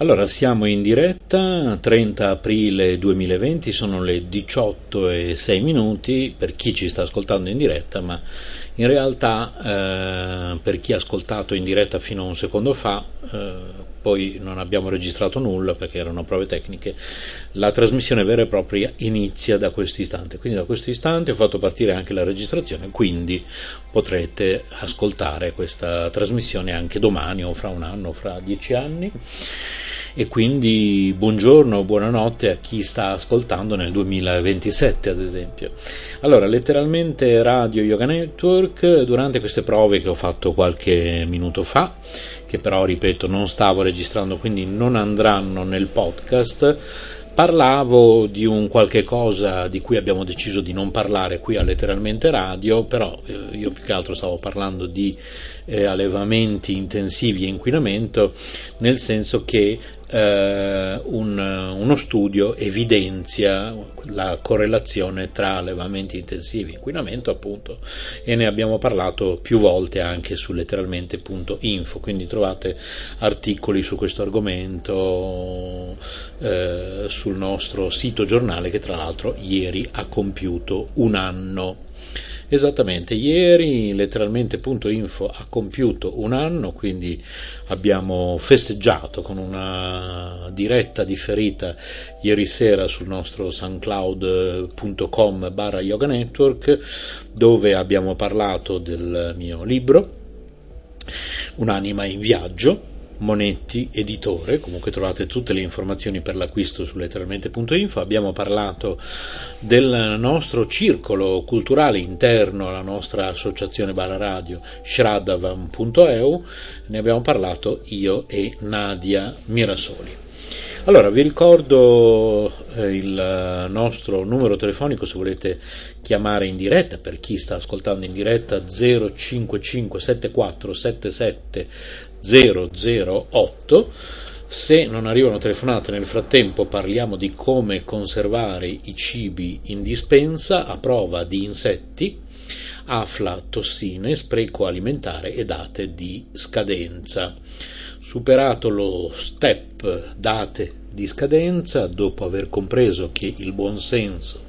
Allora, siamo in diretta, 30 aprile 2020, sono le 18 e 6 minuti per chi ci sta ascoltando in diretta, ma in realtà eh, per chi ha ascoltato in diretta fino a un secondo fa, eh, poi non abbiamo registrato nulla perché erano prove tecniche, la trasmissione vera e propria inizia da questo istante, quindi da questo istante ho fatto partire anche la registrazione, quindi potrete ascoltare questa trasmissione anche domani o fra un anno o fra dieci anni e quindi buongiorno buonanotte a chi sta ascoltando nel 2027 ad esempio. Allora, letteralmente Radio Yoga Network, durante queste prove che ho fatto qualche minuto fa, che però ripeto non stavo registrando quindi non andranno nel podcast, parlavo di un qualche cosa di cui abbiamo deciso di non parlare qui a letteralmente radio, però eh, io più che altro stavo parlando di eh, allevamenti intensivi e inquinamento, nel senso che eh, un, uno studio evidenzia la correlazione tra allevamenti intensivi e inquinamento appunto e ne abbiamo parlato più volte anche su letteralmente.info quindi trovate articoli su questo argomento eh, sul nostro sito giornale che tra l'altro ieri ha compiuto un anno Esattamente, ieri letteralmente.info ha compiuto un anno, quindi abbiamo festeggiato con una diretta differita ieri sera sul nostro soundcloud.com barra yoga network dove abbiamo parlato del mio libro Un'anima in viaggio Monetti Editore, comunque trovate tutte le informazioni per l'acquisto su letteralmente.info. Abbiamo parlato del nostro circolo culturale interno alla nostra associazione Bara Radio, shradavam.eu, ne abbiamo parlato io e Nadia Mirasoli. Allora, vi ricordo eh, il nostro numero telefonico se volete chiamare in diretta, per chi sta ascoltando in diretta 055 74 77 008. Se non arrivano telefonate nel frattempo parliamo di come conservare i cibi in dispensa a prova di insetti, afla, tossine, spreco alimentare e date di scadenza. Superato lo step date di scadenza, dopo aver compreso che il buon senso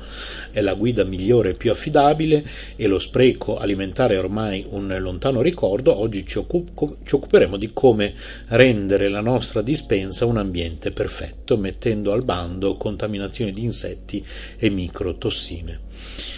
è la guida migliore e più affidabile e lo spreco alimentare è ormai un lontano ricordo, oggi ci, occup- ci occuperemo di come rendere la nostra dispensa un ambiente perfetto, mettendo al bando contaminazioni di insetti e microtossine.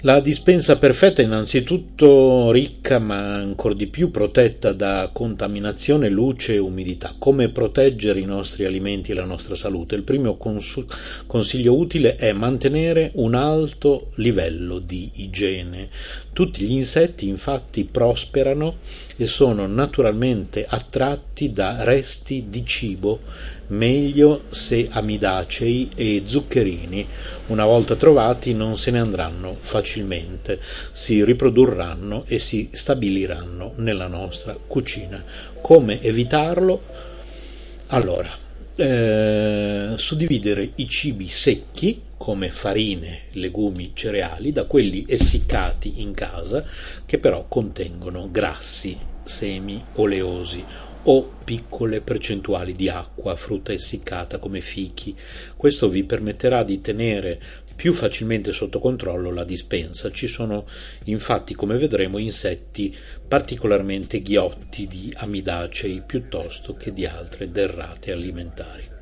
La dispensa perfetta è innanzitutto ricca ma ancora di più protetta da contaminazione, luce e umidità. Come proteggere i nostri alimenti e la nostra salute? Il primo cons- consiglio utile è mantenere un alto livello di igiene. Tutti gli insetti infatti prosperano e sono naturalmente attratti da resti di cibo, meglio se amidacei e zuccherini. Una volta trovati non se ne andranno facilmente, si riprodurranno e si stabiliranno nella nostra cucina. Come evitarlo? Allora, eh, suddividere i cibi secchi come farine, legumi, cereali da quelli essiccati in casa che però contengono grassi, semi oleosi o piccole percentuali di acqua, frutta essiccata come fichi. Questo vi permetterà di tenere più facilmente sotto controllo la dispensa. Ci sono infatti, come vedremo, insetti particolarmente ghiotti di amidacei piuttosto che di altre derrate alimentari.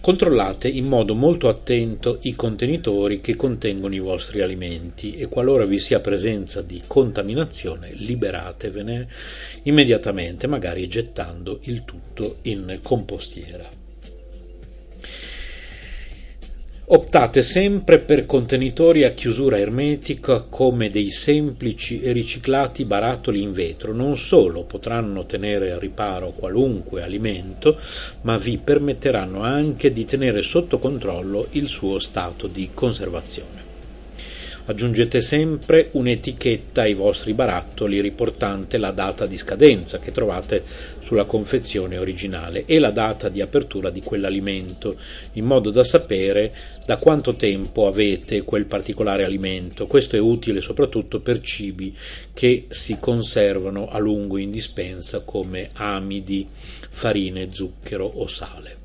Controllate in modo molto attento i contenitori che contengono i vostri alimenti e qualora vi sia presenza di contaminazione liberatevene immediatamente, magari gettando il tutto in compostiera. Optate sempre per contenitori a chiusura ermetica come dei semplici e riciclati barattoli in vetro. Non solo potranno tenere a riparo qualunque alimento, ma vi permetteranno anche di tenere sotto controllo il suo stato di conservazione. Aggiungete sempre un'etichetta ai vostri barattoli riportante la data di scadenza che trovate sulla confezione originale e la data di apertura di quell'alimento, in modo da sapere da quanto tempo avete quel particolare alimento. Questo è utile soprattutto per cibi che si conservano a lungo in dispensa come amidi, farine, zucchero o sale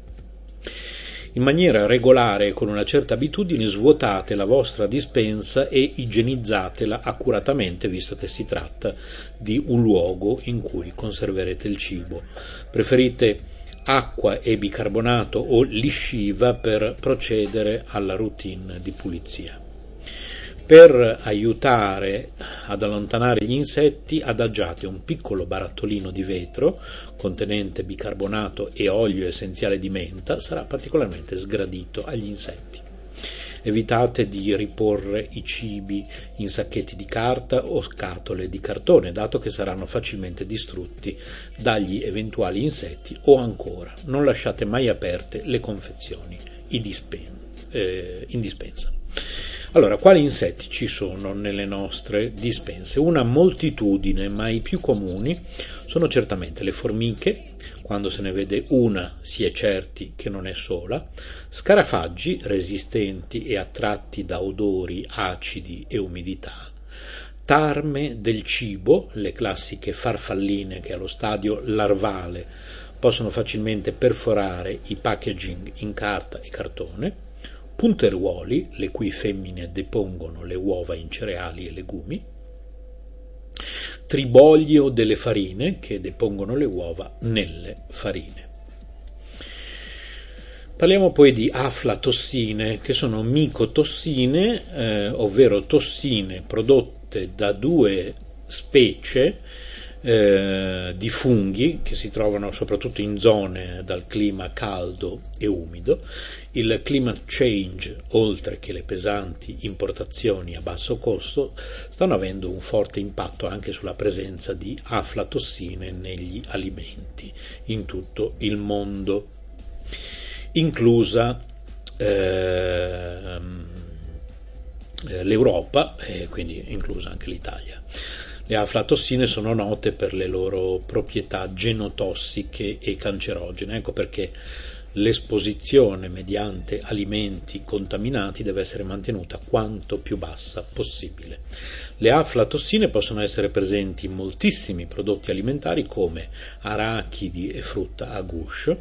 in maniera regolare e con una certa abitudine svuotate la vostra dispensa e igienizzatela accuratamente visto che si tratta di un luogo in cui conserverete il cibo. Preferite acqua e bicarbonato o lisciva per procedere alla routine di pulizia. Per aiutare ad allontanare gli insetti adagiate un piccolo barattolino di vetro contenente bicarbonato e olio essenziale di menta, sarà particolarmente sgradito agli insetti. Evitate di riporre i cibi in sacchetti di carta o scatole di cartone, dato che saranno facilmente distrutti dagli eventuali insetti o ancora non lasciate mai aperte le confezioni in dispensa. Allora, quali insetti ci sono nelle nostre dispense? Una moltitudine, ma i più comuni sono certamente le formiche, quando se ne vede una si è certi che non è sola, scarafaggi resistenti e attratti da odori acidi e umidità, tarme del cibo, le classiche farfalline che allo stadio larvale possono facilmente perforare i packaging in carta e cartone, punteruoli, le cui femmine depongono le uova in cereali e legumi, triboglio delle farine che depongono le uova nelle farine. Parliamo poi di aflatossine, che sono micotossine, eh, ovvero tossine prodotte da due specie eh, di funghi che si trovano soprattutto in zone dal clima caldo e umido. Il climate change, oltre che le pesanti importazioni a basso costo, stanno avendo un forte impatto anche sulla presenza di aflatossine negli alimenti in tutto il mondo, inclusa eh, l'Europa e quindi inclusa anche l'Italia. Le aflatossine sono note per le loro proprietà genotossiche e cancerogene, ecco perché l'esposizione mediante alimenti contaminati deve essere mantenuta quanto più bassa possibile. Le aflatossine possono essere presenti in moltissimi prodotti alimentari come arachidi e frutta a guscio,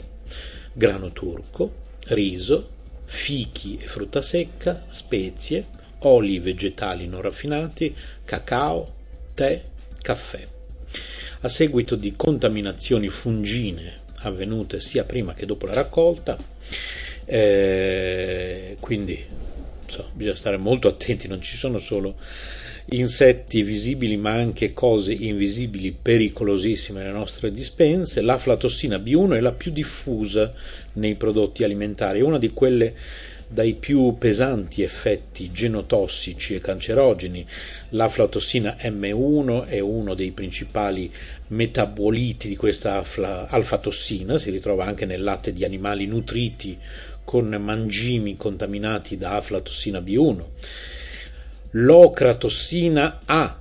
grano turco, riso, fichi e frutta secca, spezie, oli vegetali non raffinati, cacao, tè, caffè. A seguito di contaminazioni fungine avvenute sia prima che dopo la raccolta, eh, quindi so, bisogna stare molto attenti, non ci sono solo insetti visibili ma anche cose invisibili pericolosissime nelle nostre dispense. L'aflatossina B1 è la più diffusa nei prodotti alimentari, è una di quelle dai più pesanti effetti genotossici e cancerogeni. L'aflatossina M1 è uno dei principali metaboliti di questa alfatossina, si ritrova anche nel latte di animali nutriti con mangimi contaminati da aflatossina B1. L'ocratossina A,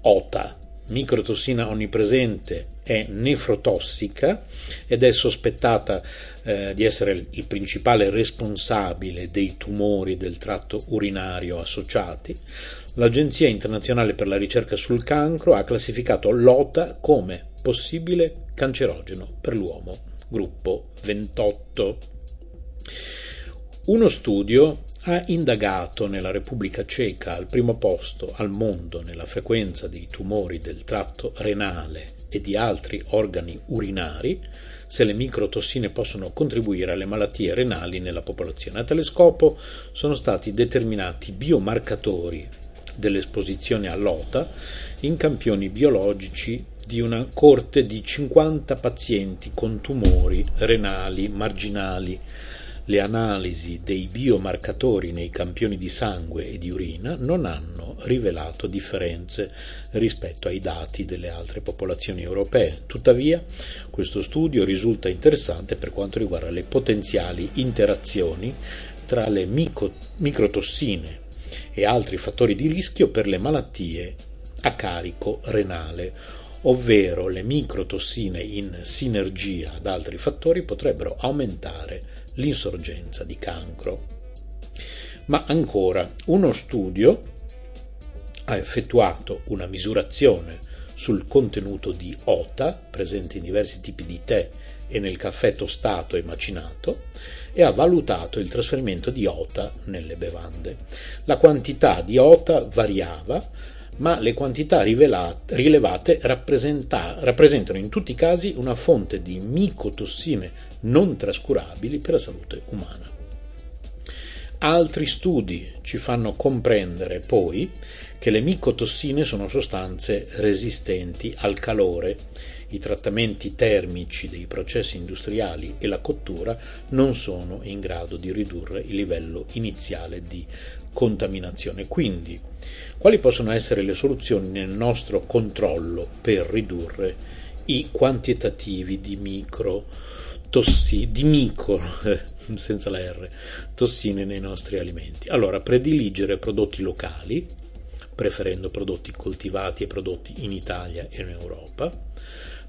OTA, microtossina onnipresente è nefrotossica ed è sospettata eh, di essere il principale responsabile dei tumori del tratto urinario associati, l'Agenzia internazionale per la ricerca sul cancro ha classificato l'OTA come possibile cancerogeno per l'uomo, gruppo 28. Uno studio ha indagato nella Repubblica Ceca al primo posto al mondo nella frequenza dei tumori del tratto renale e di altri organi urinari se le microtossine possono contribuire alle malattie renali nella popolazione. A tale scopo sono stati determinati biomarcatori dell'esposizione all'OTA in campioni biologici di una corte di 50 pazienti con tumori renali marginali le analisi dei biomarcatori nei campioni di sangue e di urina non hanno rivelato differenze rispetto ai dati delle altre popolazioni europee. Tuttavia, questo studio risulta interessante per quanto riguarda le potenziali interazioni tra le micro- microtossine e altri fattori di rischio per le malattie a carico renale, ovvero le microtossine in sinergia ad altri fattori potrebbero aumentare l'insorgenza di cancro. Ma ancora, uno studio ha effettuato una misurazione sul contenuto di OTA, presente in diversi tipi di tè e nel caffè tostato e macinato, e ha valutato il trasferimento di OTA nelle bevande. La quantità di OTA variava, ma le quantità rilevate rappresentano in tutti i casi una fonte di micotossine non trascurabili per la salute umana. Altri studi ci fanno comprendere poi che le micotossine sono sostanze resistenti al calore. I trattamenti termici dei processi industriali e la cottura non sono in grado di ridurre il livello iniziale di contaminazione. Quindi, quali possono essere le soluzioni nel nostro controllo per ridurre i quantitativi di micro tossi, di micro, senza la R, tossine nei nostri alimenti? Allora, prediligere prodotti locali, preferendo prodotti coltivati e prodotti in Italia e in Europa,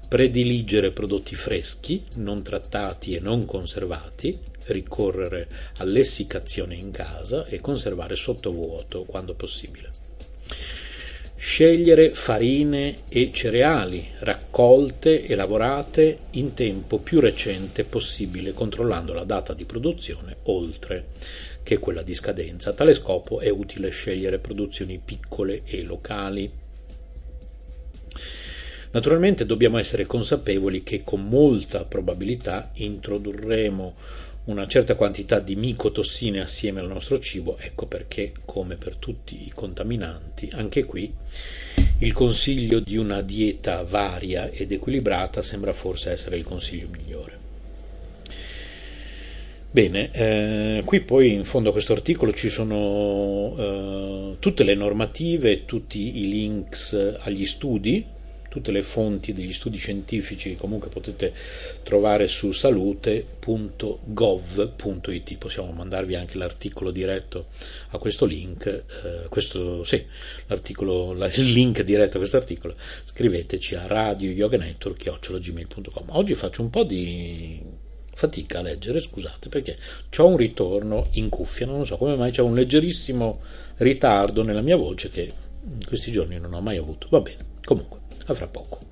prediligere prodotti freschi, non trattati e non conservati, ricorrere all'essiccazione in casa e conservare sottovuoto quando possibile. Scegliere farine e cereali raccolte e lavorate in tempo più recente possibile, controllando la data di produzione oltre che quella di scadenza. A tale scopo è utile scegliere produzioni piccole e locali. Naturalmente dobbiamo essere consapevoli che con molta probabilità introdurremo una certa quantità di micotossine assieme al nostro cibo, ecco perché, come per tutti i contaminanti, anche qui il consiglio di una dieta varia ed equilibrata sembra forse essere il consiglio migliore. Bene, eh, qui poi in fondo a questo articolo ci sono eh, tutte le normative, tutti i links agli studi, tutte le fonti degli studi scientifici che comunque potete trovare su salute.gov.it. Possiamo mandarvi anche l'articolo diretto a questo link, eh, questo, sì, l'articolo, il link diretto a questo articolo. Scriveteci a radioyoganetwork.gmail.com. Oggi faccio un po' di fatica a leggere, scusate, perché ho un ritorno in cuffia, non so come mai c'è un leggerissimo ritardo nella mia voce che in questi giorni non ho mai avuto. Va bene, comunque, a fra poco.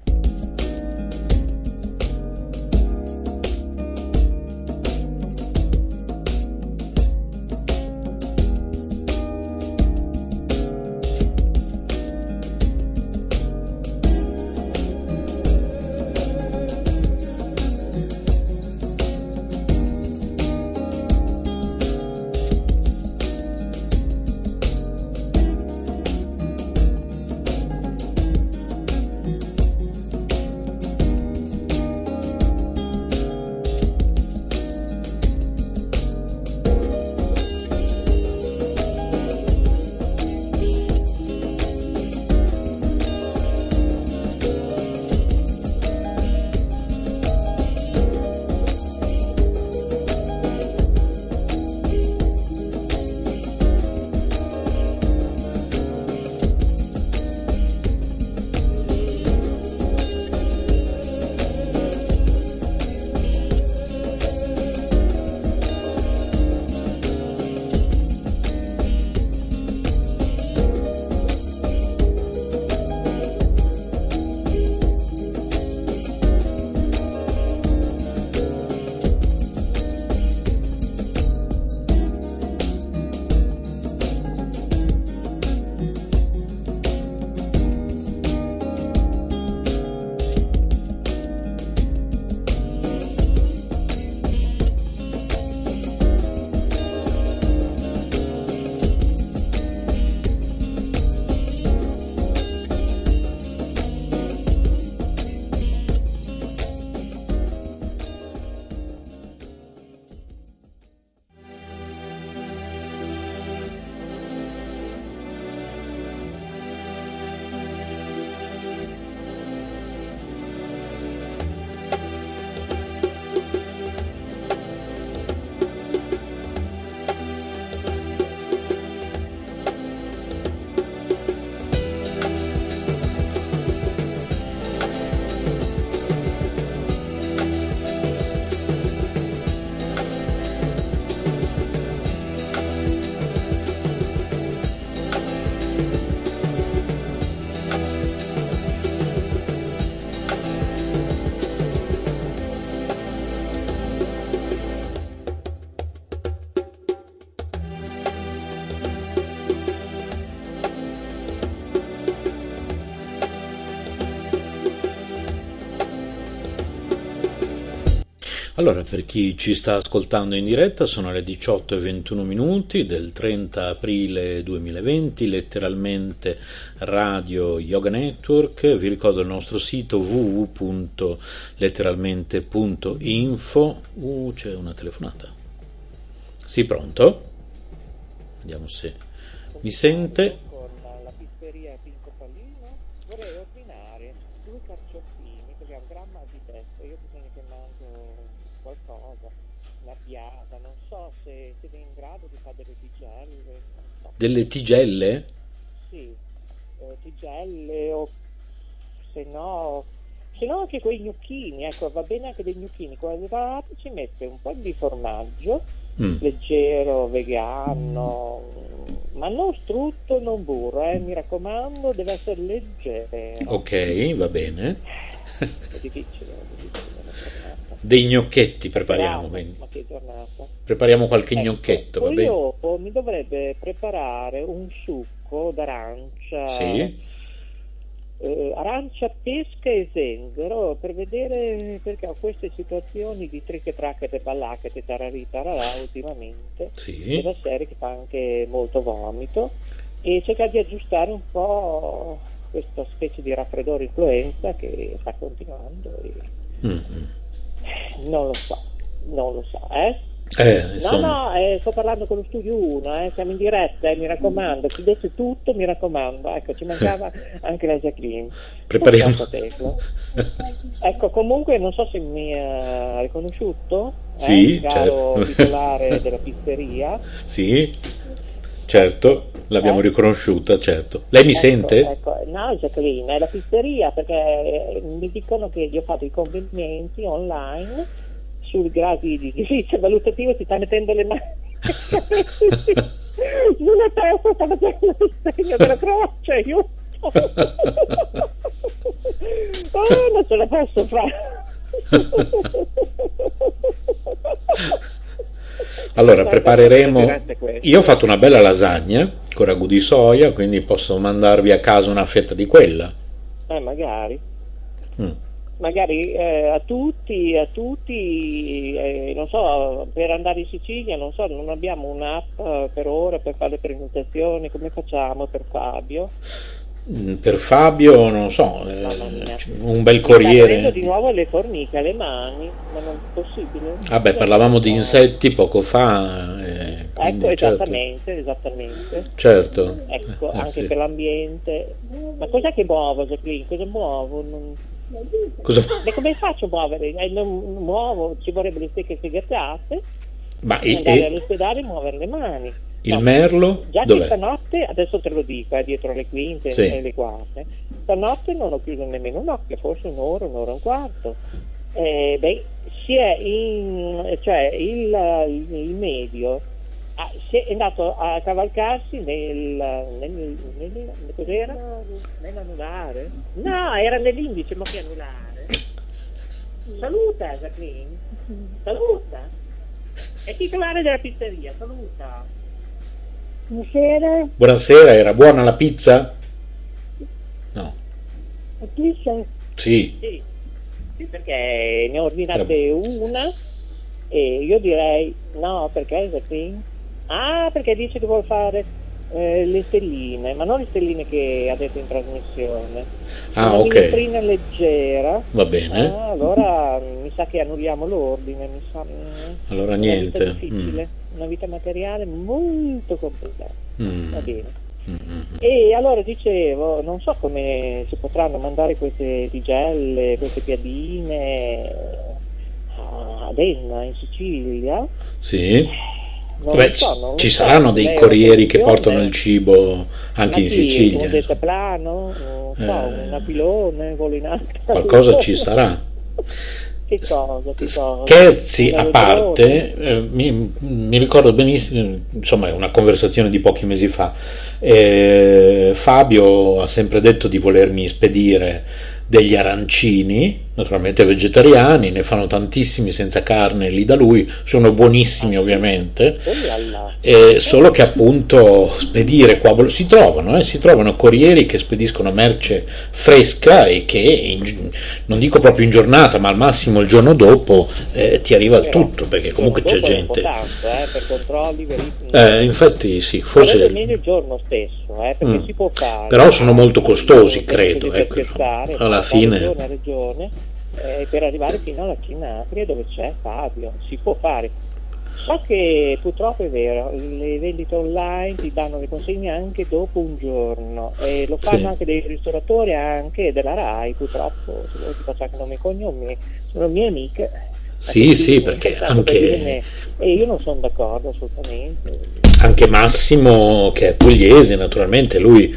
Allora, per chi ci sta ascoltando in diretta, sono le 18 e 21 minuti del 30 aprile 2020, letteralmente Radio Yoga Network. Vi ricordo il nostro sito www.letteralmente.info. Uh, c'è una telefonata. Sì, pronto? Vediamo se mi sente. Delle tigelle? Sì, eh, tigelle o se no, se no anche quei gnocchini, ecco, va bene anche dei gnocchini, quando preparate ci mette un po' di formaggio, mm. leggero, vegano, ma non strutto, non burro, eh, mi raccomando, deve essere leggero. Ok, va bene. È difficile, è difficile. Dei gnocchetti prepariamo. Bravo, ma che giornata. Prepariamo qualche ecco, gnocchetto, va bene? dopo mi dovrebbe preparare un succo d'arancia. Sì. Eh, arancia, pesca e zenzero per vedere perché ho queste situazioni di triche tracchete ballacchete tararì tararà ultimamente sì. una serie che fa anche molto vomito e cercare di aggiustare un po' questa specie di raffreddore influenza che sta continuando e... mm-hmm. Non lo so non lo so eh eh, no, no, eh, sto parlando con lo studio 1, eh, siamo in diretta, eh, mi raccomando, chiudete tutto, mi raccomando. Ecco, ci mancava anche la Jacqueline. Prepariamo. ecco, comunque non so se mi ha riconosciuto, eh, sì, caro certo. titolare della pizzeria. Sì, certo, l'abbiamo eh? riconosciuta, certo. Lei mi ecco, sente? Ecco, no, Jacqueline, è la pizzeria perché eh, mi dicono che gli ho fatto i convenienti online sul gradi di giudizio valutativo si sta mettendo le mani sulla testa sta facendo il segno della croce aiuto oh, non ce la posso fare allora prepareremo io ho fatto una bella lasagna con ragù di soia quindi posso mandarvi a casa una fetta di quella. Eh magari. Mm. Magari eh, a tutti, a tutti eh, non so, per andare in Sicilia, non so, non abbiamo un'app eh, per ora per fare le prenotazioni, come facciamo per Fabio? Mm, per Fabio, non so, eh, un bel corriere. di nuovo le formiche alle mani, ma non è possibile. Vabbè, parlavamo di insetti poco fa. Eh, ecco, esattamente, certo. esattamente. Certo. Ecco, eh, anche sì. per l'ambiente. Ma cos'è che muovo, Jacqueline? Cosa muovo? Non... Cosa... Ma come faccio a muovere? Eh, non muovo, ci vorrebbe le stecche seghetate. Ma andare e... all'ospedale e muovere le mani. Il no, merlo? Già Dov'è? stanotte, adesso te lo dico, eh, dietro le quinte sì. e le quarte, stanotte non ho chiuso nemmeno un occhio, forse un'ora, un'ora e un quarto. Eh, beh, si è in, cioè il, il medio ah, è andato a cavalcarsi nel, nel, nel, nel cos'era? Nell'anulare? No, era nell'indice, ma che anulare? Saluta Jacqueline, saluta. È titolare della pizzeria, saluta. Buonasera. Buonasera, era buona la pizza? No. La pizza? Sì. Sì, sì perché ne ho ordinate era... una e io direi no, perché Jacqueline? Ah, perché dice che vuole fare eh, le stelline, ma non le stelline che ha detto in trasmissione. Ah, una ok. minestrina leggera. Va bene. Ah, allora mi sa che annulliamo l'ordine, mi sa. Allora niente. Una vita difficile, mm. Una vita materiale molto complicata. Mm. Va bene. Mm-hmm. E allora dicevo, non so come si potranno mandare queste tigelle, queste piadine ad Enna in Sicilia. Sì. Beh, so, ci so, saranno dei corrieri che portano il cibo anche in Sicilia. Un plano, so, eh, un aquilone, volo in alto. Qualcosa ci sarà. Che cosa, che cosa? Scherzi a parte, eh, mi, mi, ricordo benissimo, insomma è una conversazione di pochi mesi fa, eh, Fabio ha sempre detto di volermi spedire degli arancini naturalmente vegetariani, ne fanno tantissimi senza carne lì da lui, sono buonissimi ovviamente, eh, solo che appunto spedire qua si trovano, eh, si trovano corrieri che spediscono merce fresca e che in, non dico proprio in giornata, ma al massimo il giorno dopo eh, ti arriva il tutto, perché comunque c'è gente. Eh, eh, infatti sì, forse... Meglio il giorno stesso, eh, perché mm. si può fare. Però sono molto costosi, credo, ecco, alla fine... Eh, per arrivare fino alla Cinapria dove c'è Fabio, si può fare. So che purtroppo è vero, le vendite online ti danno le consegne anche dopo un giorno e lo fanno sì. anche dei ristoratori anche della RAI, purtroppo, se vuoi ti faccio anche nome e cognomi, sono mie amiche. Sì, sì, perché anche... E io non sono d'accordo assolutamente. Anche Massimo, che è pugliese, naturalmente, lui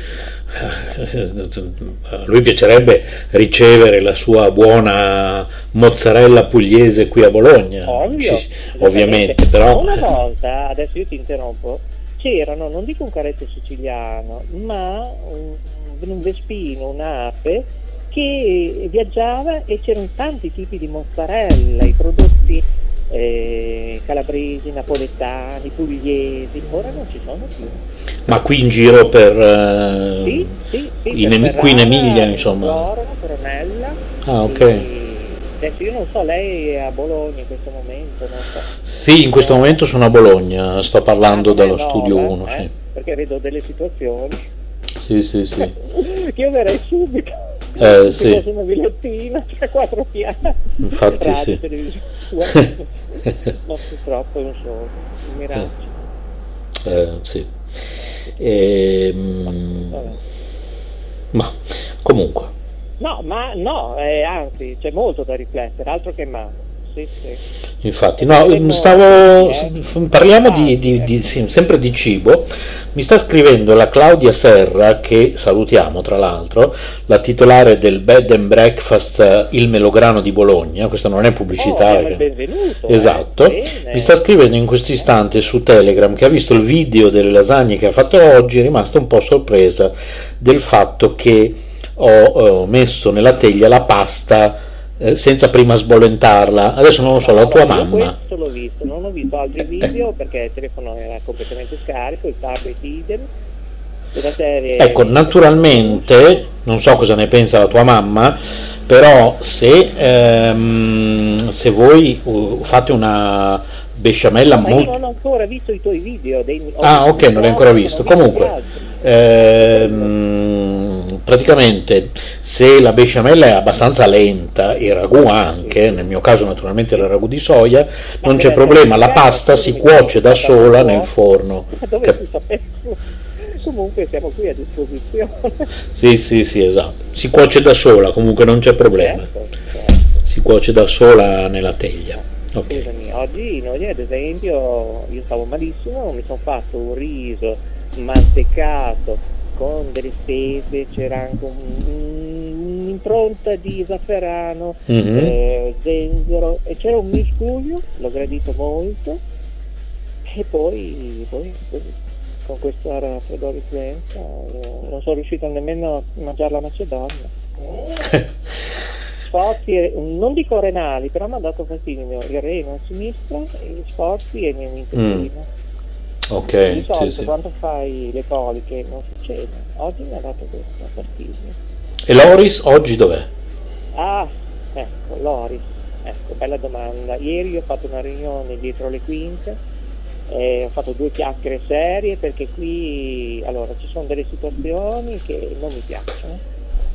a lui piacerebbe ricevere la sua buona mozzarella pugliese qui a Bologna, Ovvio, Ci, ovviamente, però... Una volta, adesso io ti interrompo, c'erano, non dico un caretto siciliano, ma un, un vespino, un'ape, che viaggiava e c'erano tanti tipi di mozzarella, i prodotti eh, calabresi, napoletani, pugliesi, ora non ci sono più. Ma qui in giro per... Eh, sì, sì, sì, in, per qui in Emilia insomma? Loro, Coronella. Ah ok. Adesso io non so, lei è a Bologna in questo momento? Non so. Sì, in questo momento sono a Bologna, sto parlando ah, dallo no, studio 1. Eh? Sì. Perché vedo delle situazioni. Sì, sì, sì. io verrei subito. Eh, sì. una villettina, tre quattro piani. Infatti Radio, sì. Ma purtroppo non so, un miraggio. Eh, sì. E, mm, ma comunque. No, ma no, eh, anzi, c'è molto da riflettere, altro che mano. Sì, sì. Infatti, no, stavo, parliamo di, di, di, sempre di cibo. Mi sta scrivendo la Claudia Serra, che salutiamo tra l'altro, la titolare del Bed and Breakfast eh, Il Melograno di Bologna. Questa non è pubblicità. Oh, benvenuto. Esatto. Eh, Mi sta scrivendo in questo istante su Telegram che ha visto il video delle lasagne che ha fatto oggi, è rimasta un po' sorpresa del fatto che ho, ho messo nella teglia la pasta eh, senza prima sbollentarla. Adesso non lo so, la tua mamma. Questo l'ho visto, non ho visto altri video perché il telefono era completamente scarico, il tablet idem. Serie... Ecco, naturalmente, non so cosa ne pensa la tua mamma, però se, ehm, se voi uh, fate una besciamella no, molto... non ho ancora visto i tuoi video. Dei... Ah, ok, non l'hai ancora visto. Comunque, ehm, praticamente se la besciamella è abbastanza lenta, il ragù anche, nel mio caso naturalmente era ragù di soia, non c'è problema, la pasta si cuoce da sola nel forno. Comunque siamo qui a disposizione. Sì, sì, sì, esatto. Si cuoce da sola, comunque non c'è problema. Certo, certo. Si cuoce da sola nella teglia. Okay. Scusami, oggi noi ad esempio io stavo malissimo, mi sono fatto un riso mantecato con delle spese, c'era anche un, un'impronta di zafferano, mm-hmm. eh, zenzero e c'era un miscuglio, l'ho gradito molto e poi, poi con questa raffreddore influenza non sono riuscito nemmeno a mangiare la macedonia. sforzi, non dico renali, però mi ha dato fastidio il reno a sinistra, e sforzi e il mio Mm. Ok, di solito sì, sì. quando fai le coliche non succede. Oggi mi ha dato questa fastidio. E Loris oggi dov'è? Ah, ecco, Loris. Ecco, bella domanda. Ieri ho fatto una riunione dietro le quinte, eh, ho fatto due chiacchiere serie perché qui allora ci sono delle situazioni che non mi piacciono,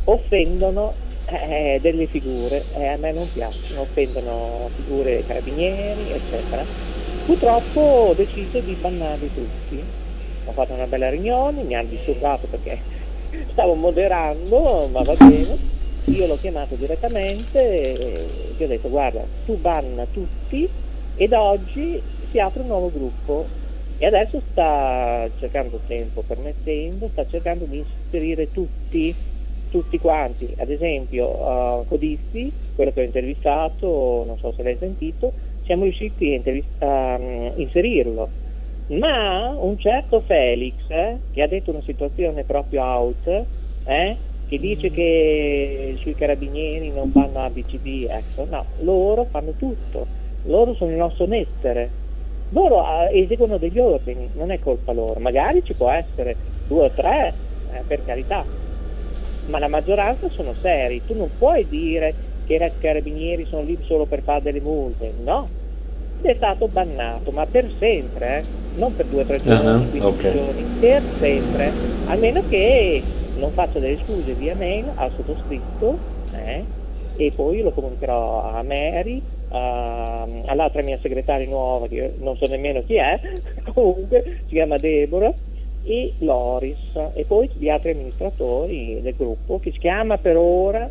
offendono eh, delle figure, eh, a me non piacciono, offendono figure carabinieri, eccetera Purtroppo ho deciso di bannarli tutti. Ho fatto una bella riunione, mi hanno disturbato perché stavo moderando, ma va bene. Io l'ho chiamato direttamente e gli ho detto guarda, tu banna tutti e da oggi si apre un nuovo gruppo e adesso sta cercando tempo permettendo, sta cercando di inserire tutti, tutti quanti, ad esempio uh, Codissi, quello che ho intervistato, non so se l'hai sentito, siamo riusciti a um, inserirlo. Ma un certo Felix, eh, che ha detto una situazione proprio out, eh, che dice che sui carabinieri non fanno ABCD, ecco, no, loro fanno tutto, loro sono il nostro nettere, loro eh, eseguono degli ordini, non è colpa loro, magari ci può essere due o tre, eh, per carità, ma la maggioranza sono seri, tu non puoi dire che i carabinieri sono lì solo per fare delle multe, no, è stato bannato, ma per sempre, eh? non per due o tre giorni, uh-huh, 15 okay. giorni, per sempre, a meno che non faccia delle scuse via mail al sottoscritto eh? e poi lo comunicherò a Mary, uh, all'altra mia segretaria nuova, che io non so nemmeno chi è, comunque si chiama Deborah, e Loris, e poi gli altri amministratori del gruppo, che si chiama per ora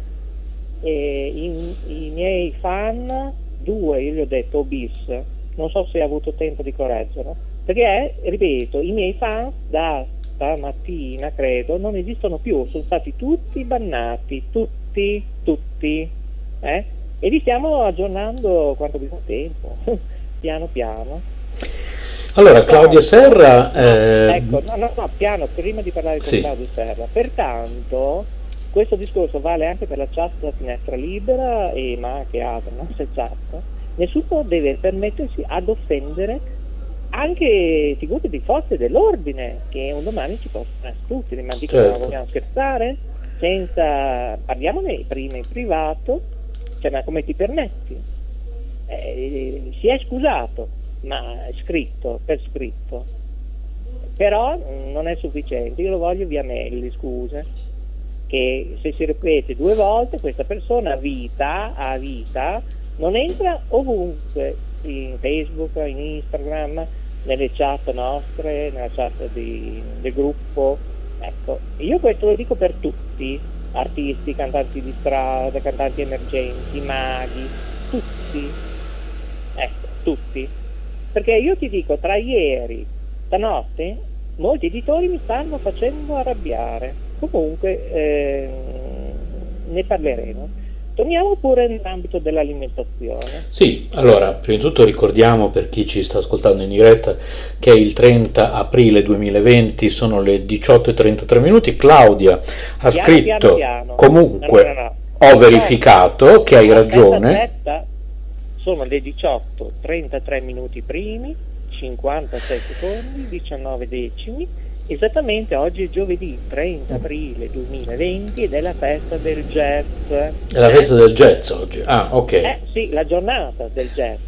eh, i, i miei fan, due, io gli ho detto bis, non so se ha avuto tempo di correggerlo, perché, ripeto, i miei fan da stamattina, credo, non esistono più, sono stati tutti bannati, tutti, tutti, eh? e li stiamo aggiornando quanto bisogna tempo, piano piano. Allora, Claudia Serra... Eh... Ecco, no, no, no, piano, prima di parlare con sì. Claudia Serra. Pertanto, questo discorso vale anche per la chat della finestra libera, e, ma anche altre nostre chat. Nessuno deve permettersi ad offendere anche figure di forze dell'ordine che un domani ci possono essere tutti, ma dicono certo. vogliamo scherzare? Senza... parliamone prima in privato, cioè ma come ti permetti? Eh, si è scusato, ma è scritto, per scritto. Però non è sufficiente, io lo voglio via mail, scuse, che se si ripete due volte questa persona vita, ha vita, non entra ovunque, in Facebook, in Instagram, nelle chat nostre, nella chat di, del gruppo. Ecco, io questo lo dico per tutti, artisti, cantanti di strada, cantanti emergenti, maghi, tutti. Ecco, tutti. Perché io ti dico, tra ieri, stanotte, molti editori mi stanno facendo arrabbiare. Comunque eh, ne parleremo. Torniamo pure nell'ambito dell'alimentazione. Sì, allora, prima di tutto ricordiamo per chi ci sta ascoltando in diretta che è il 30 aprile 2020, sono le 18.33 minuti. Claudia ha piano, scritto piano, piano. comunque no, no, no, ho verificato che hai ragione. Aspetta, sono le 18.33 minuti primi, 56 secondi, 19 decimi Esattamente oggi è giovedì 30 aprile 2020 ed è la festa del jazz. È la festa del jazz oggi? Ah, ok. Eh sì, la giornata del jazz.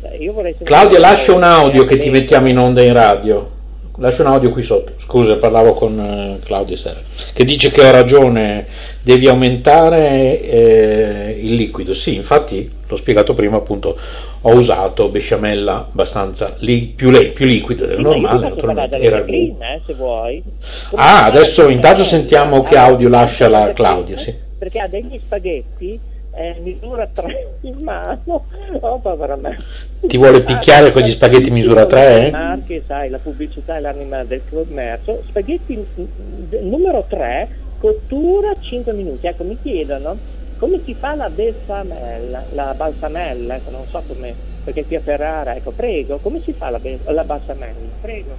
Claudia, lascia un audio che ti mettiamo in onda in radio. Lascia un audio qui sotto. Scusa, parlavo con uh, Claudia Serra, che dice che ho ragione, devi aumentare eh, il liquido. Sì, infatti l'ho spiegato prima, appunto, ho usato besciamella abbastanza li, più, le, più, liquida del normale, naturalmente. Era green, eh, se vuoi. Come ah, adesso intanto sentiamo che audio lascia la Claudia, sì. Perché ha degli spaghetti eh, misura 3 in mano. Oh, povera me. Ti vuole picchiare con gli spaghetti misura 3? Eh? Marche, sai, la pubblicità è l'anima del commercio. Spaghetti numero 3, cottura 5 minuti. Ecco, mi chiedono come si fa la bessamella, la balsamella, ecco, non so come, perché qui a Ferrara, ecco, prego, come si fa la, la balsamella? Prego.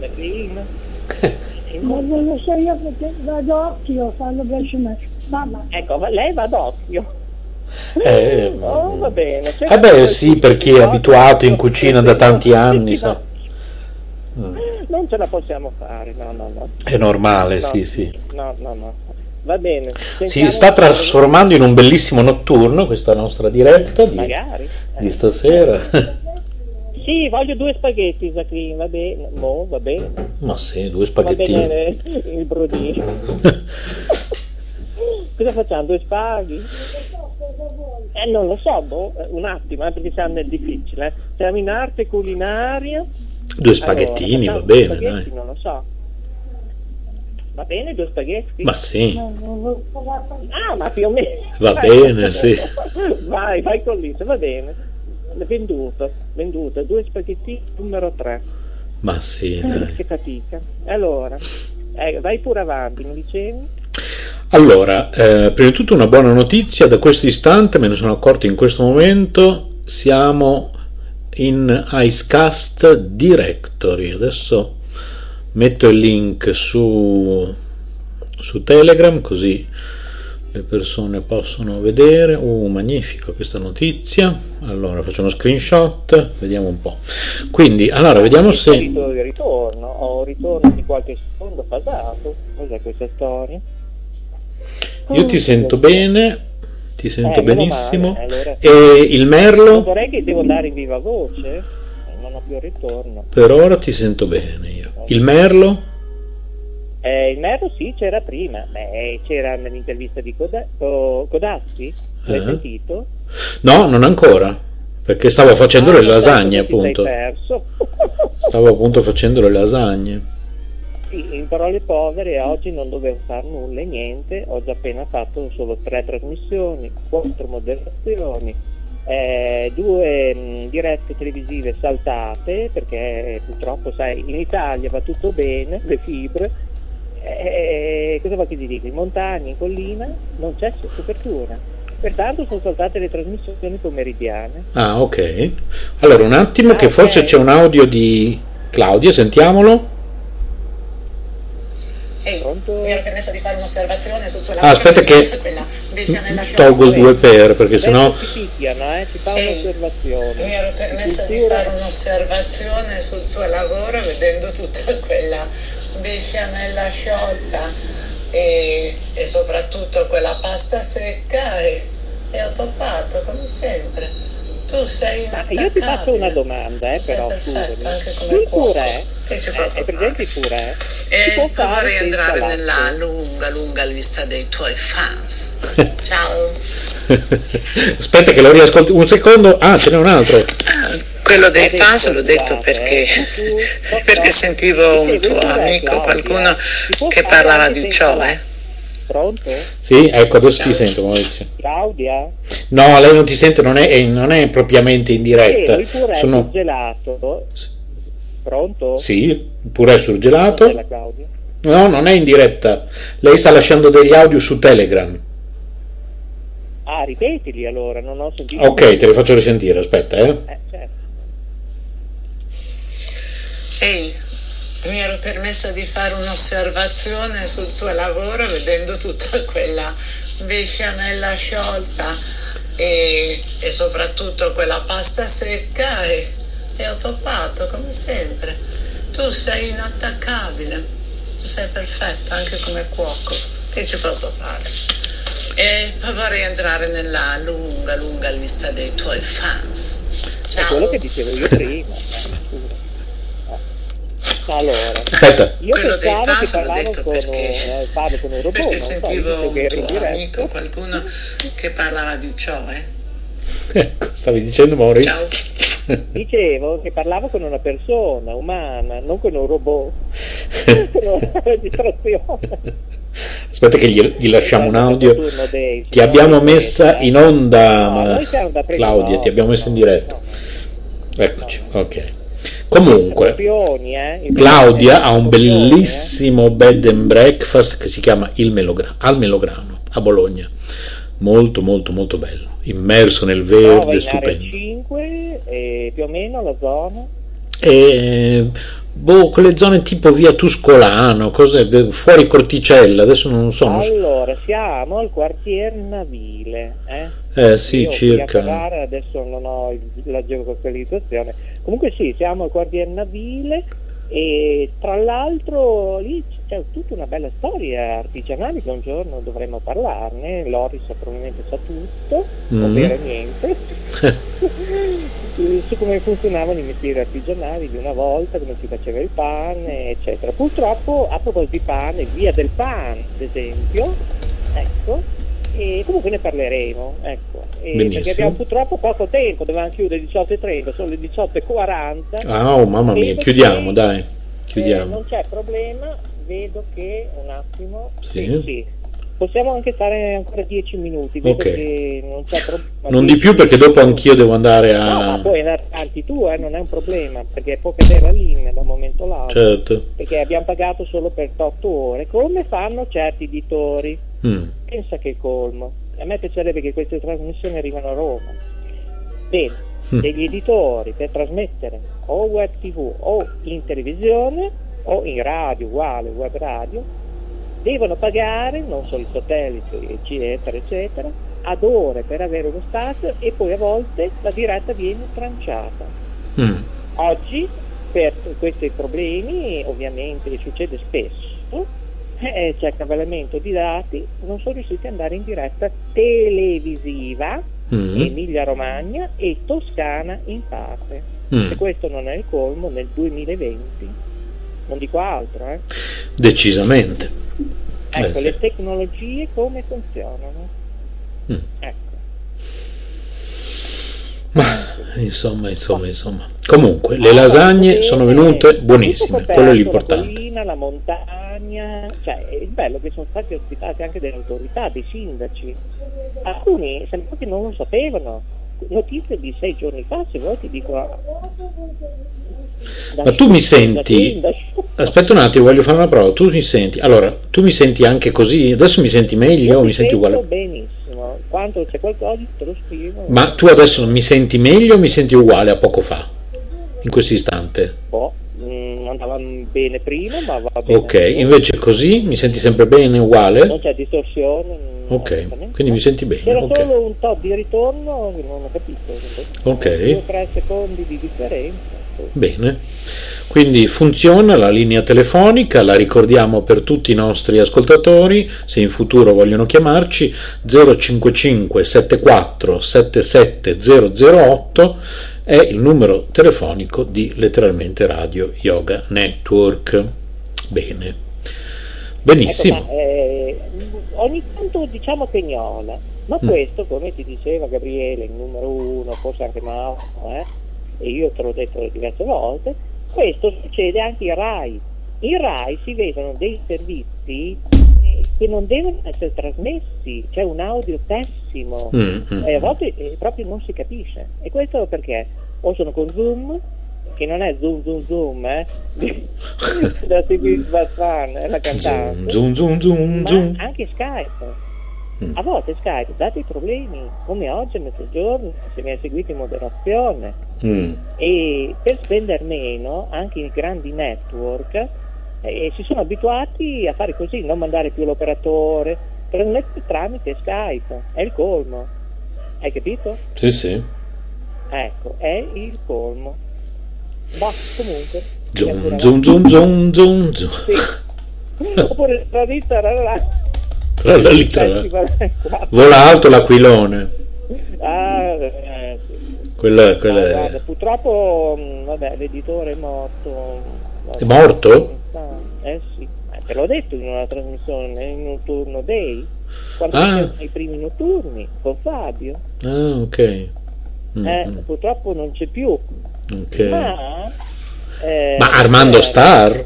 La clean? Ma non lo so io perché vado occhio fanno besciamella. Mamma. Ecco, lei va d'occhio. Eh, oh, va bene. Eh beh sì, per chi è abituato in cucina da tanti anni, sa. Non ce la possiamo fare, no, no, no. È normale, no, sì, sì. No, no, no. Va bene. Si sta trasformando in un bellissimo notturno questa nostra diretta di, Magari, eh. di stasera. Sì, voglio due spaghetti, Jacqueline, va bene. Mo, va bene. Ma sì, due spaghettini. Va bene il brodino. Cosa facciamo? Due spaghi? Eh, non lo so, boh, un attimo, eh, perché siamo nel difficile. Eh. Siamo in arte culinaria. Due spaghettini, allora, va bene, dai. Non lo so. Va bene due spaghetti? Ma sì. Ah, ma più o meno. Va bene, sì. Vai, vai con l'Isa, va bene. Venduto, venduto. Due spaghetti numero tre. Ma sì, eh, dai. Che fatica. Allora, eh, vai pure avanti, mi dicevi? Allora, eh, prima di tutto una buona notizia, da questo istante, me ne sono accorto in questo momento, siamo in Icecast Directory. Adesso metto il link su, su Telegram così le persone possono vedere. Uh, magnifica questa notizia. Allora faccio uno screenshot, vediamo un po'. Quindi, allora, vediamo se. Ho ritorno, ho ritorno di qualche secondo passato. Cos'è questa storia? Io ti sento bene, ti sento Eh, benissimo. allora- E il merlo? Vorrei che devo andare in viva voce, non ho più ritorno. Per ora ti sento bene io. Il merlo? Eh, il Mero sì, c'era prima, Beh, c'era nell'intervista di Coda- Co- Codazzi, l'hai Eh. sentito? No, non ancora. Perché stavo facendo Ah, le lasagne, appunto. perso. Stavo appunto facendo le lasagne. Sì, in parole povere oggi non dovevo fare nulla e niente, ho già appena fatto solo tre trasmissioni, quattro moderazioni, eh, due mh, dirette televisive saltate perché purtroppo sai in Italia va tutto bene, le fibre, eh, cosa vuoi che ti dica? In montagna, in collina non c'è copertura, pertanto sono saltate le trasmissioni pomeridiane. Ah, ok. Allora, un attimo che Ah, forse c'è un audio di Claudia, sentiamolo. Ehi, Pronto? mi ero permesso di fare un'osservazione sul tuo Ah, aspetta che quella besciamella tolgo il sciolta. 2 per perché sennò picchiano, eh, ci fa Ehi, un'osservazione. Mi ero permessa di fare un'osservazione sul tuo lavoro vedendo tutta quella besciamella sciolta e, e soprattutto quella pasta secca e, e ho toppato come sempre. Tu sei inattaccabile. io ti faccio una domanda, eh, però, perfetto, scusami. anche come Tu il purè, eh, posso è presente il purè? Si E fare vorrei entrare latte. nella lunga, lunga lista dei tuoi fans. Ciao. Aspetta che lo riascolti un secondo. Ah, ce n'è un altro. Quello dei fans l'ho detto perché, tu- perché sentivo un tuo amico, qualcuno che parlava di ciò, eh? Pronto? Sì, ecco, adesso ti sento. Maurizio. Claudia? No, lei non ti sente, non è, non è propriamente in diretta. Il purè Sono... gelato. Pronto? Sì, pure la Claudia? No, non è in diretta. Lei sta lasciando degli audio su Telegram. Ah, ripetili allora, non ho sentito. Ok, te li faccio risentire, aspetta, eh. Eh, certo. Ehi, mi ero permessa di fare un'osservazione sul tuo lavoro vedendo tutta quella besciamella sciolta e, e soprattutto quella pasta secca e, e ho toppato come sempre. Tu sei inattaccabile, tu sei perfetto anche come cuoco, che ci posso fare? E poi vorrei entrare nella lunga, lunga lista dei tuoi fans. È Ciao. quello che dicevo io prima. eh. Allora, Aspetta. io Quello dei fans l'ho detto con, perché- eh, parlo con un robot, Perché sentivo un tuo amico, qualcuno che parlava di ciò, eh? Ecco, stavi dicendo Maurizio. Ciao. Dicevo che parlavo con una persona umana, non con un robot. Aspetta che gli, gli lasciamo un audio. Ti abbiamo messa in onda, Claudia, ti abbiamo messo in diretta. Eccoci, ok. Comunque, eh, Claudia ha un eh. bellissimo bed and breakfast che si chiama Il Melogra- Al Melograno a Bologna. Molto, molto, molto bello. Immerso nel verde, stupendo. 5 e più o meno la zona. E boh, quelle zone tipo via Tuscolano, cos'è? Fuori Corticella, adesso non so. Allora, siamo al quartier navile. Eh? Eh sì, Io circa. Ferrara adesso non ho la geolocalizzazione. Comunque sì, siamo al quartier navile e tra l'altro lì c'è tutta una bella storia artigianale che un giorno dovremmo parlarne. Loris probabilmente sa tutto, Mm. ovvero niente. su come funzionavano i mestieri artigianali di una volta, come si faceva il pane, eccetera. Purtroppo, a proposito di pane, via del pane, ad esempio, ecco, e comunque ne parleremo, ecco. Perché abbiamo purtroppo poco tempo, dovevamo chiudere alle 18.30, sono le 18.40. Ah, oh, mamma mia, chiudiamo, dai. eh, Chiudiamo. non c'è problema, vedo che un attimo. Sì. sì. Possiamo anche stare ancora 10 minuti, vedo Ok. che non. Non di più perché dopo anch'io devo andare No, ma a... puoi andare avanti tu, eh, non è un problema, perché può cadere la linea da un momento all'altro. Certo. Perché abbiamo pagato solo per 8 ore, come fanno certi editori. Mm. Pensa che colmo. A me piacerebbe che queste trasmissioni arrivano a Roma. Bene, Mm. degli editori per trasmettere o web tv o in televisione o in radio, uguale, web radio, devono pagare non solo i satelliti, eccetera, eccetera, ad ore per avere uno spazio e poi a volte la diretta viene tranciata. Mm. Oggi per questi problemi ovviamente succede spesso, eh, c'è accavallamento di dati, non sono riusciti ad andare in diretta televisiva Mm. Emilia Romagna e Toscana in parte. Mm. E questo non è il colmo nel 2020, non dico altro. Eh. Decisamente. Ecco, Eh, le sì. tecnologie come funzionano. Mm. Ecco. Ma insomma, insomma, insomma. Comunque, le lasagne sono venute buonissime, quello è l'importante. La collina, la montagna, cioè il bello che sono stati ospitati anche delle autorità, dei sindaci. Alcuni sembra che non lo sapevano. Notizie di sei giorni fa, se vuoi ti dico. Ma tu mi senti, aspetta un attimo, voglio fare una prova, tu mi senti, allora, tu mi senti anche così, adesso mi senti meglio ti mi senti uguale? benissimo. Quando c'è qualcosa te lo scrivo. Ma tu adesso mi senti meglio o mi senti uguale a poco fa, in questo istante? Boh, mm, andava bene prima, ma va bene. Ok, adesso. invece così mi senti sempre bene, Non uguale? c'è distorsione. Ok, quindi mi senti bene, C'era ok. solo un top di ritorno non ho capito. Ok. Due o tre secondi di differenza. Bene, quindi funziona la linea telefonica, la ricordiamo per tutti i nostri ascoltatori, se in futuro vogliono chiamarci 055 74 77 008 è il numero telefonico di letteralmente Radio Yoga Network. Bene, benissimo. Ecco, ma, eh, ogni tanto diciamo che gnola, ma Mm. questo, come ti diceva Gabriele, il numero uno, forse anche Mauro, eh, e io te l'ho detto diverse volte, questo succede anche in RAI. In RAI si vedono dei servizi che non devono essere trasmessi, c'è un audio pessimo Mm, mm. e a volte eh, proprio non si capisce. E questo perché o sono con Zoom, che non è Zoom Zoom Zoom, eh, da Sigrid Bazan, la cantante, Zoom, zoom, zoom, zoom. anche Skype. Mm. A volte Skype dà dei problemi, come oggi a mezzogiorno, se mi hai seguito in moderazione, Mm. e per spendere meno anche i grandi network eh, si sono abituati a fare così, non mandare più l'operatore, tramite Skype, è il colmo. Hai capito? Sì, sì. Ecco, è il colmo. Ma comunque. Zoom, zoom, zoom, zoom, zoom, zoom. Sì. Oppure la vita Tra la lettera. Vola alto l'aquilone. Ah, eh, sì. Quella, Ah, quella è... guarda, purtroppo mh, vabbè, l'editore è morto. È morto? Eh sì, Eh, te l'ho detto in una trasmissione in un turno day, quando Ah. i primi notturni con Fabio. Ah, ok. Mm, Eh, mm, purtroppo non c'è più. ok. Ma, eh, Ma Armando eh, Star?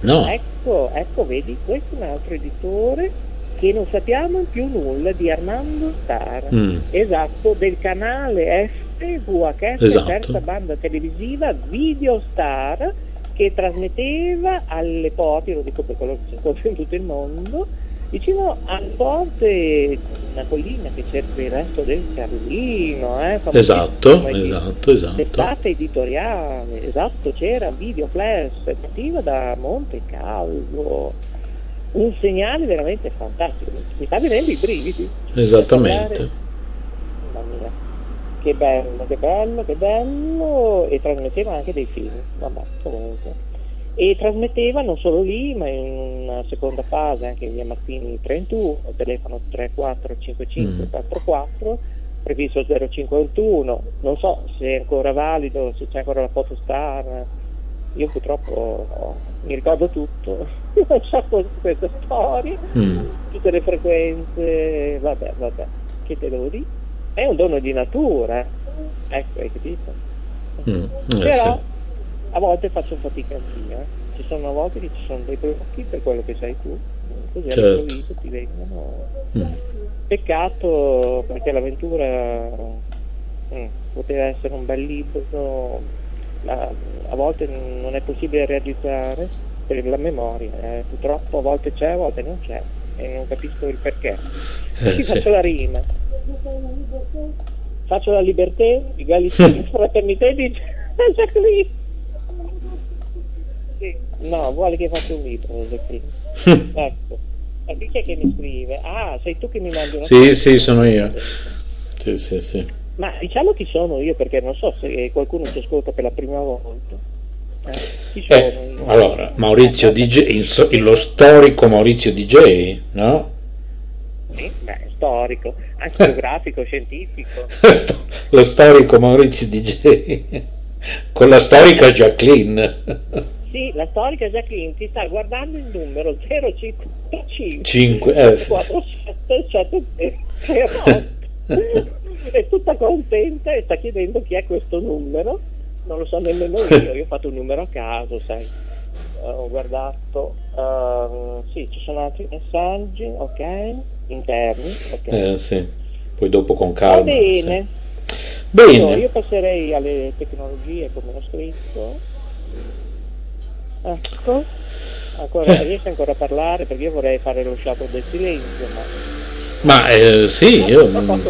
No. Ecco, ecco, vedi, questo è un altro editore che non sappiamo più nulla di Armando Star. Mm. Esatto, del canale FVHS, Esatto. terza banda televisiva Video Star, che trasmetteva alle porte, lo dico per quello che stato in tutto il mondo, vicino alle porte una collina che per il resto del Carlino. Eh, Esatto, esatto, esatto. Testata editoriale, esatto, c'era Video Flash, partiva da Monte Calvo, un segnale veramente fantastico, mi sta venendo i brividi. Esattamente. Che bello, che bello, che bello, e trasmetteva anche dei film, vabbè, comunque. E trasmetteva non solo lì, ma in una seconda fase anche via Martini 31, telefono 3455 44, prefisso 0521, non so se è ancora valido, se c'è ancora la fotostar, io purtroppo oh, mi ricordo tutto, non so questa storia, Mm. tutte le frequenze, vabbè, vabbè, che te devo dire? È un dono di natura, eh. ecco, hai capito? Mm. Eh, Però sì. a volte faccio fatica anch'io, eh. ci sono volte che ci sono dei blocchi per quello che sei tu, così Certo. all'improvviso ti vengono. Mm. Peccato perché l'avventura mm, poteva essere un bel libro, ma a volte non è possibile realizzare per la memoria, eh. purtroppo a volte c'è, a volte non c'è e non capisco il perché. Eh, Ti sì. faccio la rima. Faccio la libertà, egalità, fraternità di Jacqueline. Sì. No, vuole che faccia un libro, Giacchino. ecco. E chi è che mi scrive? Ah, sei tu che mi mandi una Sì, sì, sono io. Sì, sì, sì. Ma diciamo chi sono io perché non so se qualcuno ci ascolta per la prima volta. Eh, chi sono Eh, allora, Maurizio DJ, il lo storico Maurizio DJ, no? Sì, beh, storico, anche geografico, scientifico. Lo storico Maurizio DJ con la storica Jacqueline. Sì, la storica Jacqueline ti sta guardando il numero 055 Cinque, eh. 4773 è tutta contenta e sta chiedendo chi è questo numero non lo so nemmeno io io ho fatto un numero a caso sai Eh, ho guardato ehm, sì ci sono altri messaggi ok interni Eh, sì. Poi dopo con va calma. bene sì. Io, Bene. io passerei alle tecnologie come ho scritto ecco ancora riesce ancora a parlare perché io vorrei fare lo sciopero del silenzio ma Ma eh, sì, io, non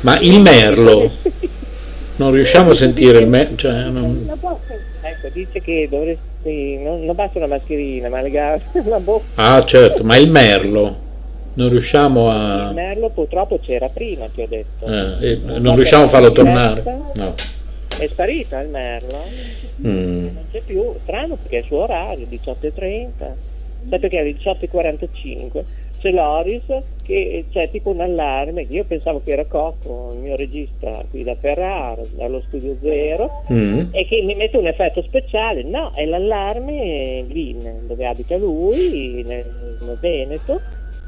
ma il merlo, non riusciamo a sentire il merlo. Cioè, non-? Ecco, dice che dovresti. Non, non basta una mascherina, ma legare la bocca. Ah, certo, ma il merlo, non riusciamo Il a... merlo purtroppo c'era prima, ti ho detto. eh, eh, non riusciamo a farlo tornare. No. È sparito il merlo? Mm. Non c'è più. Strano perché è il suo orario, 18.30. Sai perché alle 18.45 c'è Loris che c'è tipo un allarme. Io pensavo che era Cocco, il mio regista qui da Ferrara, dallo studio zero. Mm. e che mi mette un effetto speciale. No, è l'allarme lì dove abita lui, nel, nel Veneto,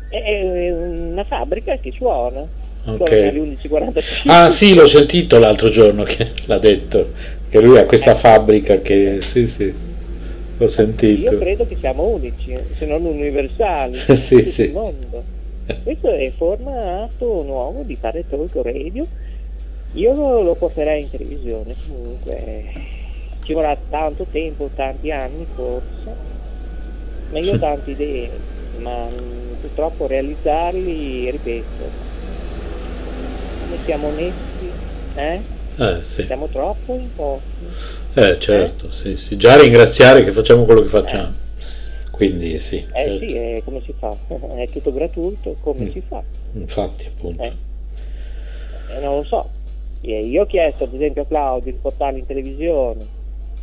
è, una fabbrica che suona. Ok. Suona alle 11.45. Ah sì, l'ho sentito l'altro giorno che l'ha detto, che lui ha questa fabbrica che... Sì, sì, Io sentito. credo che siamo unici, se non universali, Sì, in sì. mondo. Questo è formato nuovo di fare talk radio. Io lo, lo porterei in televisione, comunque ci vorrà tanto tempo, tanti anni forse, ma io ho tante idee, ma mm, purtroppo realizzarli, ripeto, come siamo onesti, eh? Eh sì, Siamo troppo in pochi. eh, certo, sì, sì. Già ringraziare che facciamo quello che facciamo. Quindi sì, Eh certo. sì, eh, come si fa? È tutto gratuito, come si fa? infatti appunto. Eh. Eh, non lo so. Eh, Io ho chiesto ad esempio a Claudio di portarli in televisione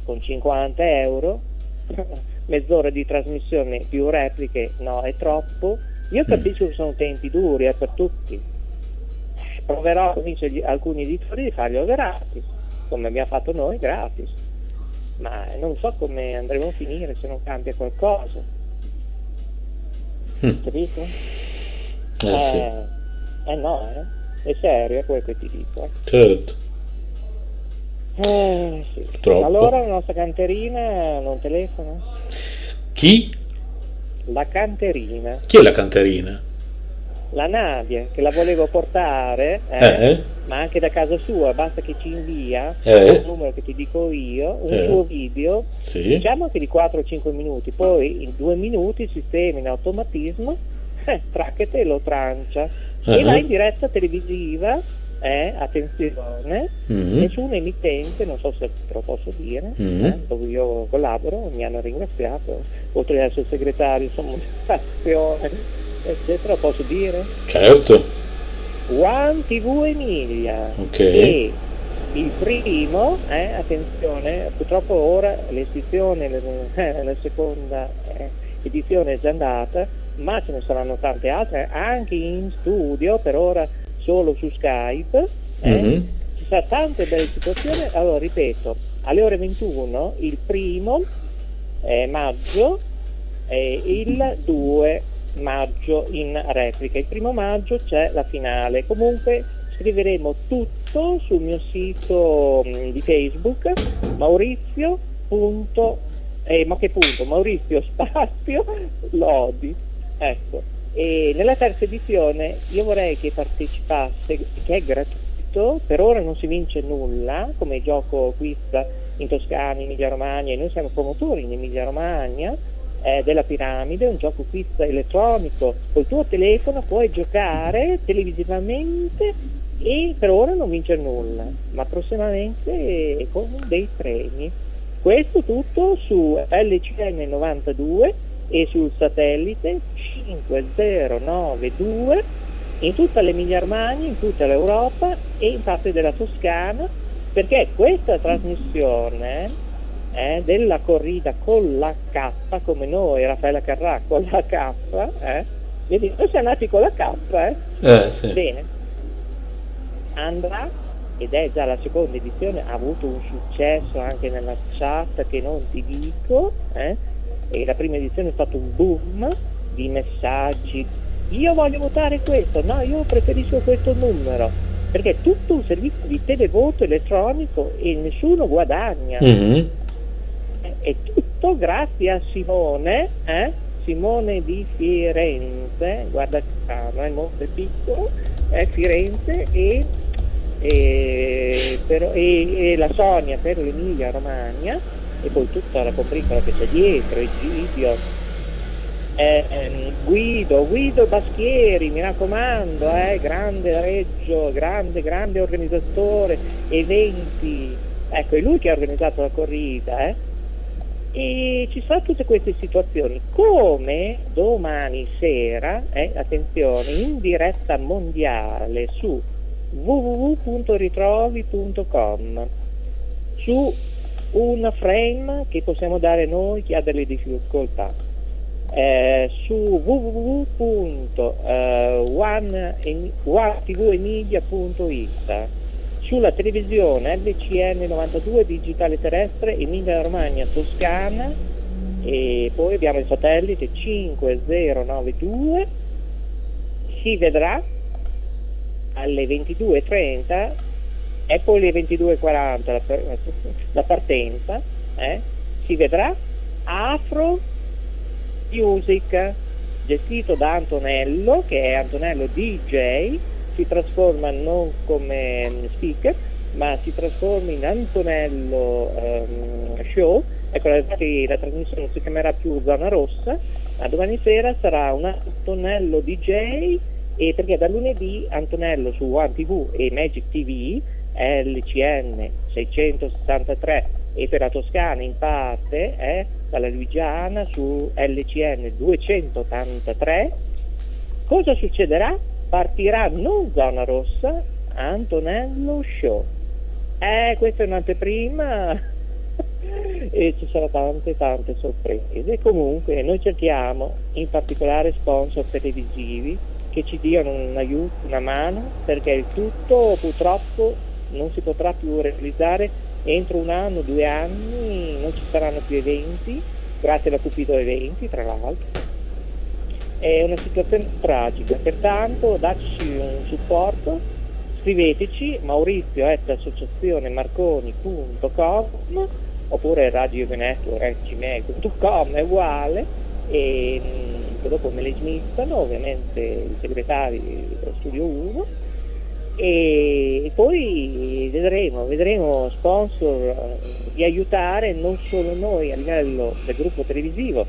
con 50 euro, mezz'ora di trasmissione più repliche, no, è troppo. Io capisco che sono tempi duri eh, per tutti. Proverò, convince gli- alcuni editori di farglielo gratis, come abbiamo fatto noi gratis. Ma non so come andremo a finire se non cambia qualcosa. Mm. Capito? Eh sì, Eh, eh no, eh. È serio, quello che ti dico. eh. certo. Eh, sì. Purtroppo. Allora la nostra canterina non telefona? Chi? La canterina, Chi è la canterina? La Nadia, che la volevo portare, eh, Eh? ma anche da casa sua, basta che ci invia Eh? il numero che ti dico io, un Eh. suo video, Sì? diciamo che di 4 o 5 minuti, poi in 2 minuti il sistema in automatismo, eh, tracchete e lo trancia. E Ah. va in diretta televisiva, eh, attenzione, Mm. nessun emittente, non so se te lo posso dire, eh, dove io collaboro, mi hanno ringraziato, oltre ad essere segretario comunicazione, eccetera, posso dire? Certo. One TV Emilia. Ok. E il primo, eh, attenzione, purtroppo ora l'esibizione, eh, la seconda eh, edizione è già andata, ma ce ne saranno tante altre, anche in studio, per ora solo su Skype. eh. Mhm. Ci sono tante belle situazioni. Allora, ripeto, alle ore 21 il primo eh, maggio e il 2 maggio in replica. Il primo maggio c'è la finale. Comunque scriveremo tutto sul mio sito mh, di Facebook Maurizio. punto- eh, ma che punto? Maurizio Spazio Lodi. Ecco. E nella terza edizione io vorrei che partecipasse, che è gratuito, per ora non si vince nulla, come gioco quiz in Toscana, in Emilia Romagna, e noi siamo promotori in Emilia Romagna eh, della piramide, un gioco quiz elettronico, col tuo telefono puoi giocare televisivamente e per ora non vince nulla, ma prossimamente con dei premi. Questo tutto su LCN 92 e sul satellite 5092 in tutta l'Emilia Romagna, in tutta l'Europa e in parte della Toscana, perché questa trasmissione eh, della corrida con la K, come noi, Raffaella Carrà con la K, eh, vedi, noi siamo nati con la K, eh? Eh, sì. Bene, andrà ed è già la seconda edizione, ha avuto un successo anche nella chat che non ti dico, eh? e la prima edizione è stato un boom di messaggi. Io voglio votare questo, no, io preferisco questo numero, perché è tutto un servizio di televoto elettronico e nessuno guadagna. Mhm. È tutto grazie a Simone, eh? Simone di Firenze, guarda che strano, è molto piccolo, è Firenze e, e, per- e- e la Sonia per l'Emilia Romagna e poi tutta la combricola che c'è dietro, Egidio, eh, ehm, Guido, Guido Baschieri, mi raccomando, eh, grande Reggio, grande, grande organizzatore, eventi, ecco è lui che ha organizzato la corrida, eh. E ci sono tutte queste situazioni, come domani sera, eh, attenzione, in diretta mondiale su www.ritrovi.com, su un frame che possiamo dare noi chi ha delle difficoltà, eh, su www.tvemidia.it sulla televisione LCN 92 digitale terrestre Emilia Romagna Toscana. E poi abbiamo il satellite 5092 si vedrà alle 22.30 e poi alle 22.40 la, la partenza eh, si vedrà Afro Music gestito da Antonello che è Antonello DJ si trasforma non come speaker ma si trasforma in Antonello ehm, Show ecco infatti la trasmissione non si chiamerà più Zona Rossa. Ma domani sera sarà un Antonello DJ e perché da lunedì Antonello su One TV e Magic TV LCN 663 e per la Toscana in parte eh, dalla Luigiana su LCN 283 cosa succederà? Partirà non zona rossa Antonello Show eh questa è un'anteprima e ci saranno tante tante sorprese. Comunque noi cerchiamo in particolare sponsor televisivi che ci diano un aiuto, una mano perché il tutto purtroppo non si potrà più realizzare. Entro un anno, due anni, non ci saranno più eventi, grazie alla Cupido Eventi tra l'altro. È una situazione tragica, pertanto dateci un supporto, scriveteci maurizio associazionemarconi.com oppure radiovenetto.gmail.com è uguale e mh, dopo me le smistano ovviamente i segretari dello studio 1 e poi vedremo, vedremo sponsor eh, di aiutare non solo noi a livello del gruppo televisivo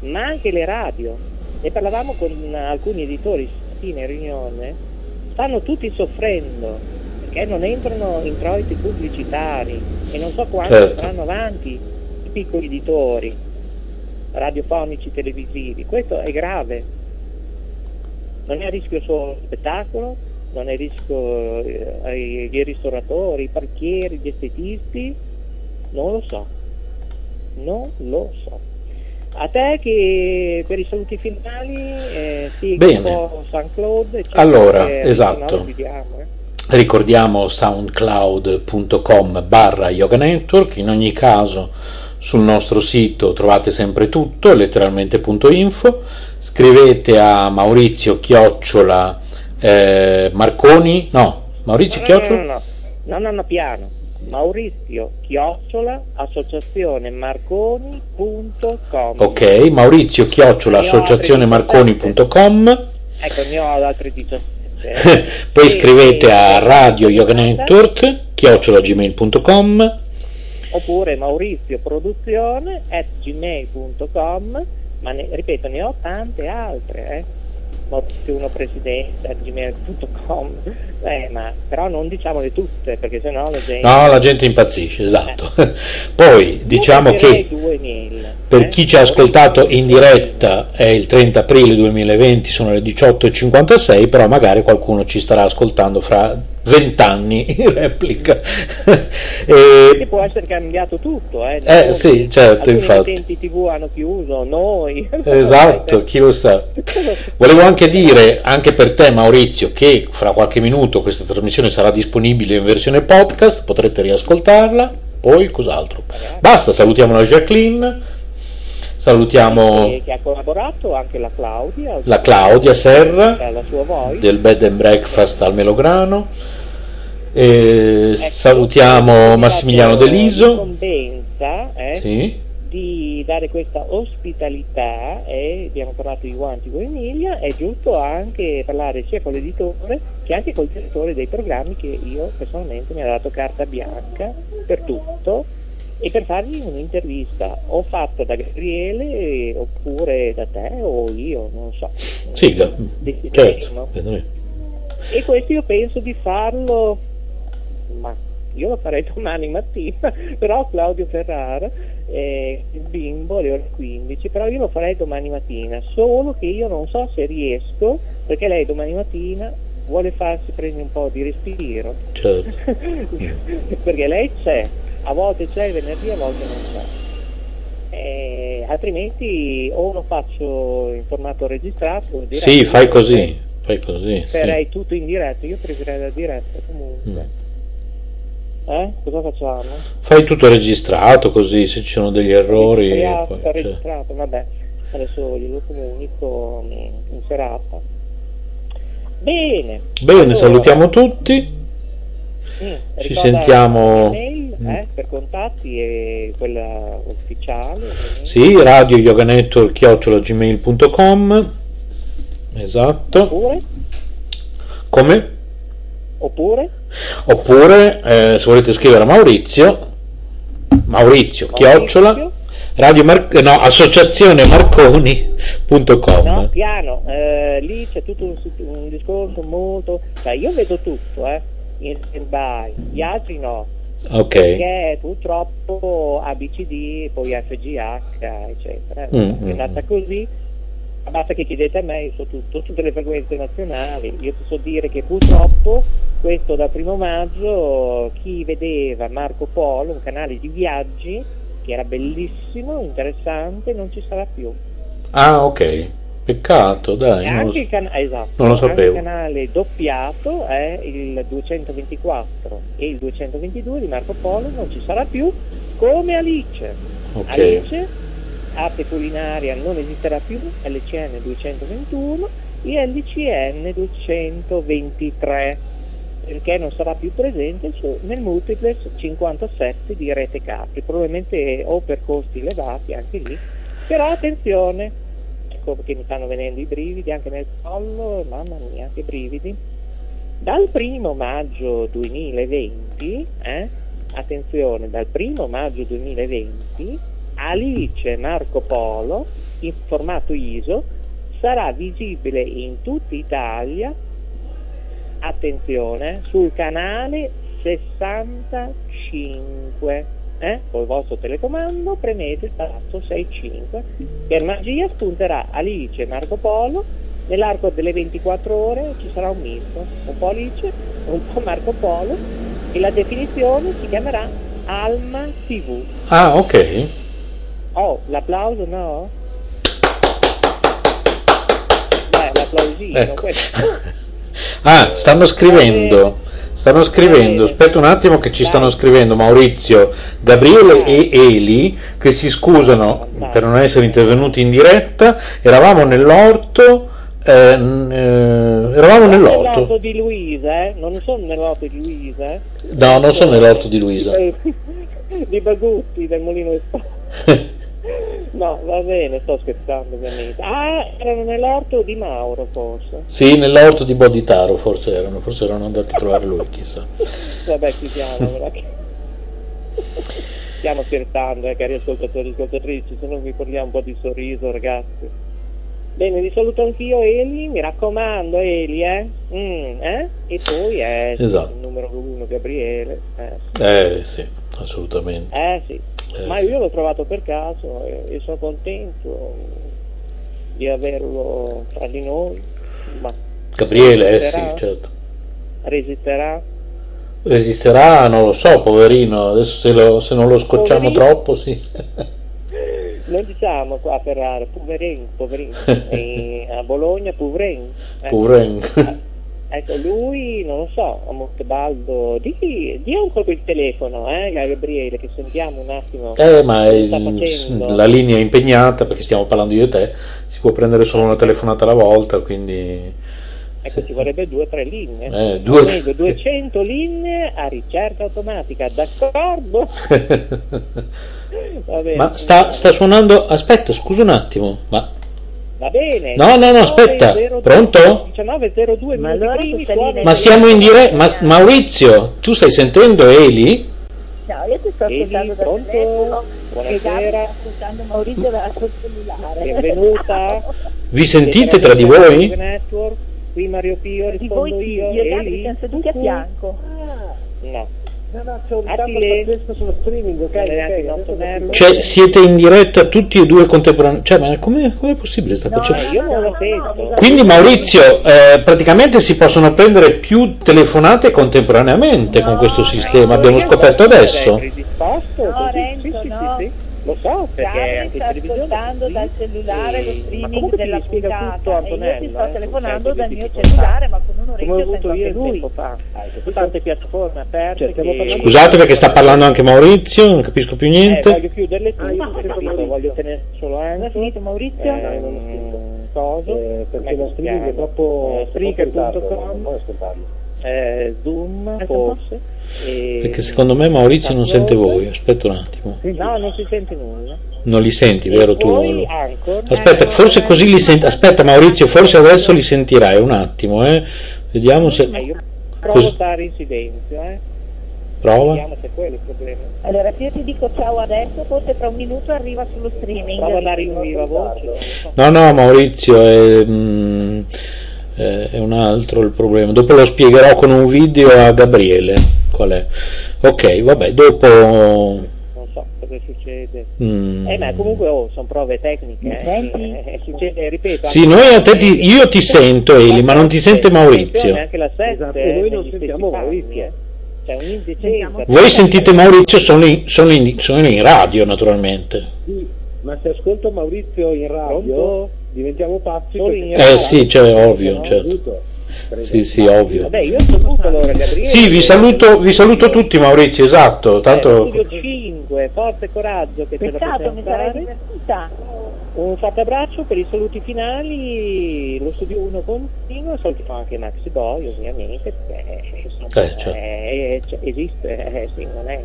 ma anche le radio ne parlavamo con alcuni editori stamattina in riunione stanno tutti soffrendo perché non entrano introiti pubblicitari e non so quanto Certo. andranno avanti i piccoli editori radiofonici televisivi. Questo è grave. Non è a rischio solo lo spettacolo non è a rischio eh, ai ristoratori, i parchieri, gli estetisti. Non lo so. Non lo so a te che per i saluti finali eh, sì, Bene. San Claude eccetera, Allora, esatto. eh. Ricordiamo soundcloud.com barra yoga network, in ogni caso sul nostro sito trovate sempre tutto, letteralmente.info, scrivete a Maurizio Chiocciola eh, Marconi, no, Maurizio No, no, Chiocciola, no, no, no, no, piano. Maurizio Chiocciola, associazione marconi.com. ok, Maurizio Chiocciola associazionemarconi.com, Ecco, ne ho altri 17. poi scrivete a Radio Yoga Network, chiocciolagmail.com, Oppure Maurizio Produzione at gmail.com, ma ne- ripeto, ne ho tante altre. Eh. Maurizio Presidente gmail.com eh, ma però non diciamole tutte perché sennò la gente no la gente impazzisce esatto eh. poi diciamo che mail, per eh? chi ci ha ascoltato in diretta è il 30 aprile 2020 sono le 18.56 però magari qualcuno ci starà ascoltando fra vent'anni in replica. e... può essere cambiato tutto, eh? eh sì, certo, infatti. I tv hanno chiuso, noi. Esatto, chi lo sa. Volevo anche dire, anche per te Maurizio, che fra qualche minuto questa trasmissione sarà disponibile in versione podcast, potrete riascoltarla, poi cos'altro. Basta, salutiamo la Jacqueline. Salutiamo che, che ha collaborato anche la Claudia, la Claudia Serra del Bed and Breakfast al Melograno. Ecco, salutiamo Massimiliano Deliso. Eh, sì. di dare questa ospitalità e abbiamo parlato di guanti con Emilia, è giusto anche parlare sia con l'editore che anche col direttore dei programmi che io personalmente mi ha dato carta bianca per tutto e per fargli un'intervista o fatta da Gabriele oppure da te o io, non so. Sì, certo. E questo io penso di farlo, ma io lo farei domani mattina, però Claudio Ferrara, eh, il bimbo alle ore 15, però io lo farei domani mattina, solo che io non so se riesco, perché lei domani mattina vuole farsi prendere un po' di respiro. Certo. perché lei c'è, a volte c'è il venerdì, a volte non c'è. Eh, altrimenti o lo faccio in formato registrato diretta, sì fai così fai così farei sì. tutto in diretta io preferirei la diretta comunque mm. eh? cosa facciamo? fai tutto registrato così se ci sono degli errori poi, cioè. registrato vabbè adesso glielo comunico in serata bene bene allora, salutiamo tutti Mm, ci sentiamo mm. eh, per contatti e quella ufficiale sì radio yoga network chiocciolagmail.com esatto oppure come? oppure oppure eh, se volete scrivere a Maurizio Maurizio, Maurizio. chiocciola Radio Mar- no, associazione marconi.com no, piano, eh, lì c'è tutto un, un discorso molto cioè io vedo tutto eh in stand-by, gli altri no. Ok. Perché purtroppo ABCD, poi FGH, eccetera. Mm, è andata mm. così. Basta che chiedete a me, so tutto, tutte le frequenze nazionali. Io posso dire che purtroppo questo dal primo maggio chi vedeva Marco Polo, un canale di viaggi, che era bellissimo, interessante, non ci sarà più. Ah, ok. Peccato, dai. Non lo, can- esatto, non lo sapevo. il canale doppiato è il 224 e il 222 di Marco Polo non ci sarà più come Alice. Okay. Alice, arte culinaria non esisterà più, LCN 221 e LCN 223 perché non sarà più presente nel multiplex 57 di Rete Capri, probabilmente o per costi elevati anche lì. Però attenzione, ecco che mi stanno venendo i brividi anche nel collo, mamma mia, che brividi. Dal primo maggio 2020, eh, attenzione, dal primo maggio 2020, Alice Marco Polo, in formato ISO, sarà visibile in tutta Italia, attenzione, sul canale 65 eh, col vostro telecomando premete il tasto 65 per magia spunterà Alice e Marco Polo. Nell'arco delle 24 ore ci sarà un misto un po' Alice un po' Marco Polo e la definizione si chiamerà Alma TV ah ok. Oh l'applauso no? beh l'applausino ecco. ah stanno scrivendo Stanno scrivendo, aspetta un attimo che ci stanno scrivendo Maurizio, Gabriele e Eli che si scusano per non essere intervenuti in diretta, eravamo nell'orto, eh, eh, eravamo nell'orto. Di Luisa, eh? Non sono nell'orto di Luisa, eh? No, non sono nell'orto di Luisa. Di Bagutti, del Molino No, va bene, sto scherzando ovviamente. Ah, erano nell'orto di Mauro forse. Sì, nell'orto di Boditaro forse erano, forse erano andati a trovare lui, chissà. Vabbè, chiudiamo, Stiamo scherzando, eh, cari ascoltatori e ascoltatrici, se non vi portiamo un po' di sorriso, ragazzi. Bene, vi saluto anch'io Eli, mi raccomando Eli, eh? Mm, eh? E poi è Esatto. il numero uno Gabriele. Eh, Eh sì, assolutamente. Eh, sì, Eh, ma io l'ho trovato per caso e, e sono contento di averlo tra di noi. Ma Gabriele, eh sì, certo. Resisterà? Resisterà, non lo so, poverino, adesso se, lo- se non lo scocciamo Poverino. troppo, sì. Non diciamo qua a Ferrara, poverino, poverino. A Bologna, poverino. Eh, Poverino. Ecco, lui, non lo so, a Montebaldo, di, di un colpo il telefono, eh, Gabriele, che sentiamo un attimo. Eh, ma è- la linea è impegnata perché stiamo parlando io e te, si può prendere solo una telefonata alla volta, quindi... Ecco, ci vorrebbe due o tre linee. Eh, due- meglio, 200 linee a ricerca automatica, d'accordo? Ma sta, sta suonando... Aspetta, scusa un attimo, ma... Va bene. No, no, no, aspetta. 19.02, Pronto? 19.02 Ma allora Ma siamo in diretta... Ma, Maurizio, tu stai sentendo Eli? No, io ti sto Eli, ascoltando dal pronto? telefono Buonasera. ascoltando Maurizio dal suo cellulare. Benvenuta. Vi sentite tra di voi? Network, qui Mario Pio, Di rispondo voi io. io e Eli? siamo seduti a fianco. No. No, no, c'è un sullo streaming, ok? È. Cioè, siete in diretta tutti e due contemporaneamente? Cioè, ma com'è, com'è possibile sta cosa? Cioè, Eh, io non lo. Quindi Maurizio, eh, praticamente si possono prendere più telefonate contemporaneamente con questo sistema, abbiamo scoperto adesso. No, Renzo, no. Lo so, perché in sta ascoltando dal cellulare lo E- streaming della puntata tutto e io Antonella, ti sto eh, telefonando dal mio cellulare ma con un come ho orecchio avuto sento io anche il lui. tempo fa. Su tante piattaforme aperte. Cioè, che- Scusate perché sta parlando anche Maurizio, non capisco più Eh, niente. voglio chiuderle tutte, Ah, io ho capito, voglio tenere solo Non è anche. finito Maurizio? Eh, non ho scritto. Eh, perché come lo streaming è troppo Eh, Spreaker.com, non puoi ascoltarlo. Eh, Zoom forse. e- Perché secondo me Maurizio non sente voi, aspetta un attimo. No, non si sente nulla. Non li senti, vero tu? Aspetta, forse così li senti. Aspetta Maurizio, forse adesso li sentirai un attimo, eh. Vediamo Eh, se... io provo Cos- a stare in silenzio, eh. Prova. Vediamo se è quello il problema. Allora se io ti dico ciao adesso, forse tra un minuto arriva sullo streaming. Provo ad andare in viva voce. No, no, Maurizio, è, mm, eh, è un altro il problema. Dopo lo spiegherò con un video a Gabriele. Qual è? Ok, vabbè, dopo... Non so cosa succede. mm, Eh, ma comunque oh, sono prove tecniche. Eh. senti? Eh, succede, ripeto. Sì, noi a te ti- io ti sento, Eli, ma non ti sente Maurizio. Anche la 7, Esatto, noi non sentiamo Maurizio. C'è un'indecenza. Voi sentite Maurizio solo in, solo in- solo in radio, naturalmente. Sì, ma se ascolto Maurizio in radio Pronto? Diventiamo pazzi. Eh sì, cioè, ovvio, certo. aiuto. Sì, sì, ovvio. Vabbè, io saluto allora Gabriele. Sì, vi saluto, vi saluto tutti Maurizio, esatto. Eh, Tanto... Studio 5, forza e coraggio che Peccato, mi sarei fare. divertita. Un forte abbraccio per i saluti finali, lo studio 1 continua, salutiamo anche Maxi Boy ovviamente, perché insomma, Eh, certo. eh, cioè, esiste, eh, sì, non è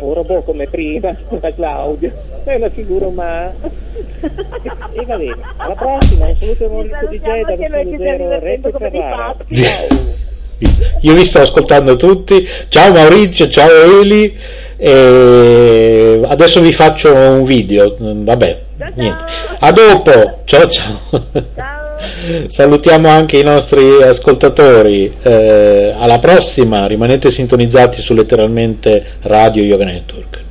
un robot come prima, la Claudio, è una figura umana. e va bene, alla prossima, un saluto Maurizio da 0 divertendo Retto come dei Ferrara. Io vi sto ascoltando tutti. Ciao Maurizio, ciao Eli. E adesso vi faccio un video. Vabbè, Ciao, ciao. niente. A dopo. Ciao ciao. Ciao. Salutiamo anche i nostri ascoltatori. Eh, alla prossima, rimanete sintonizzati su letteralmente Radio Yoga Network.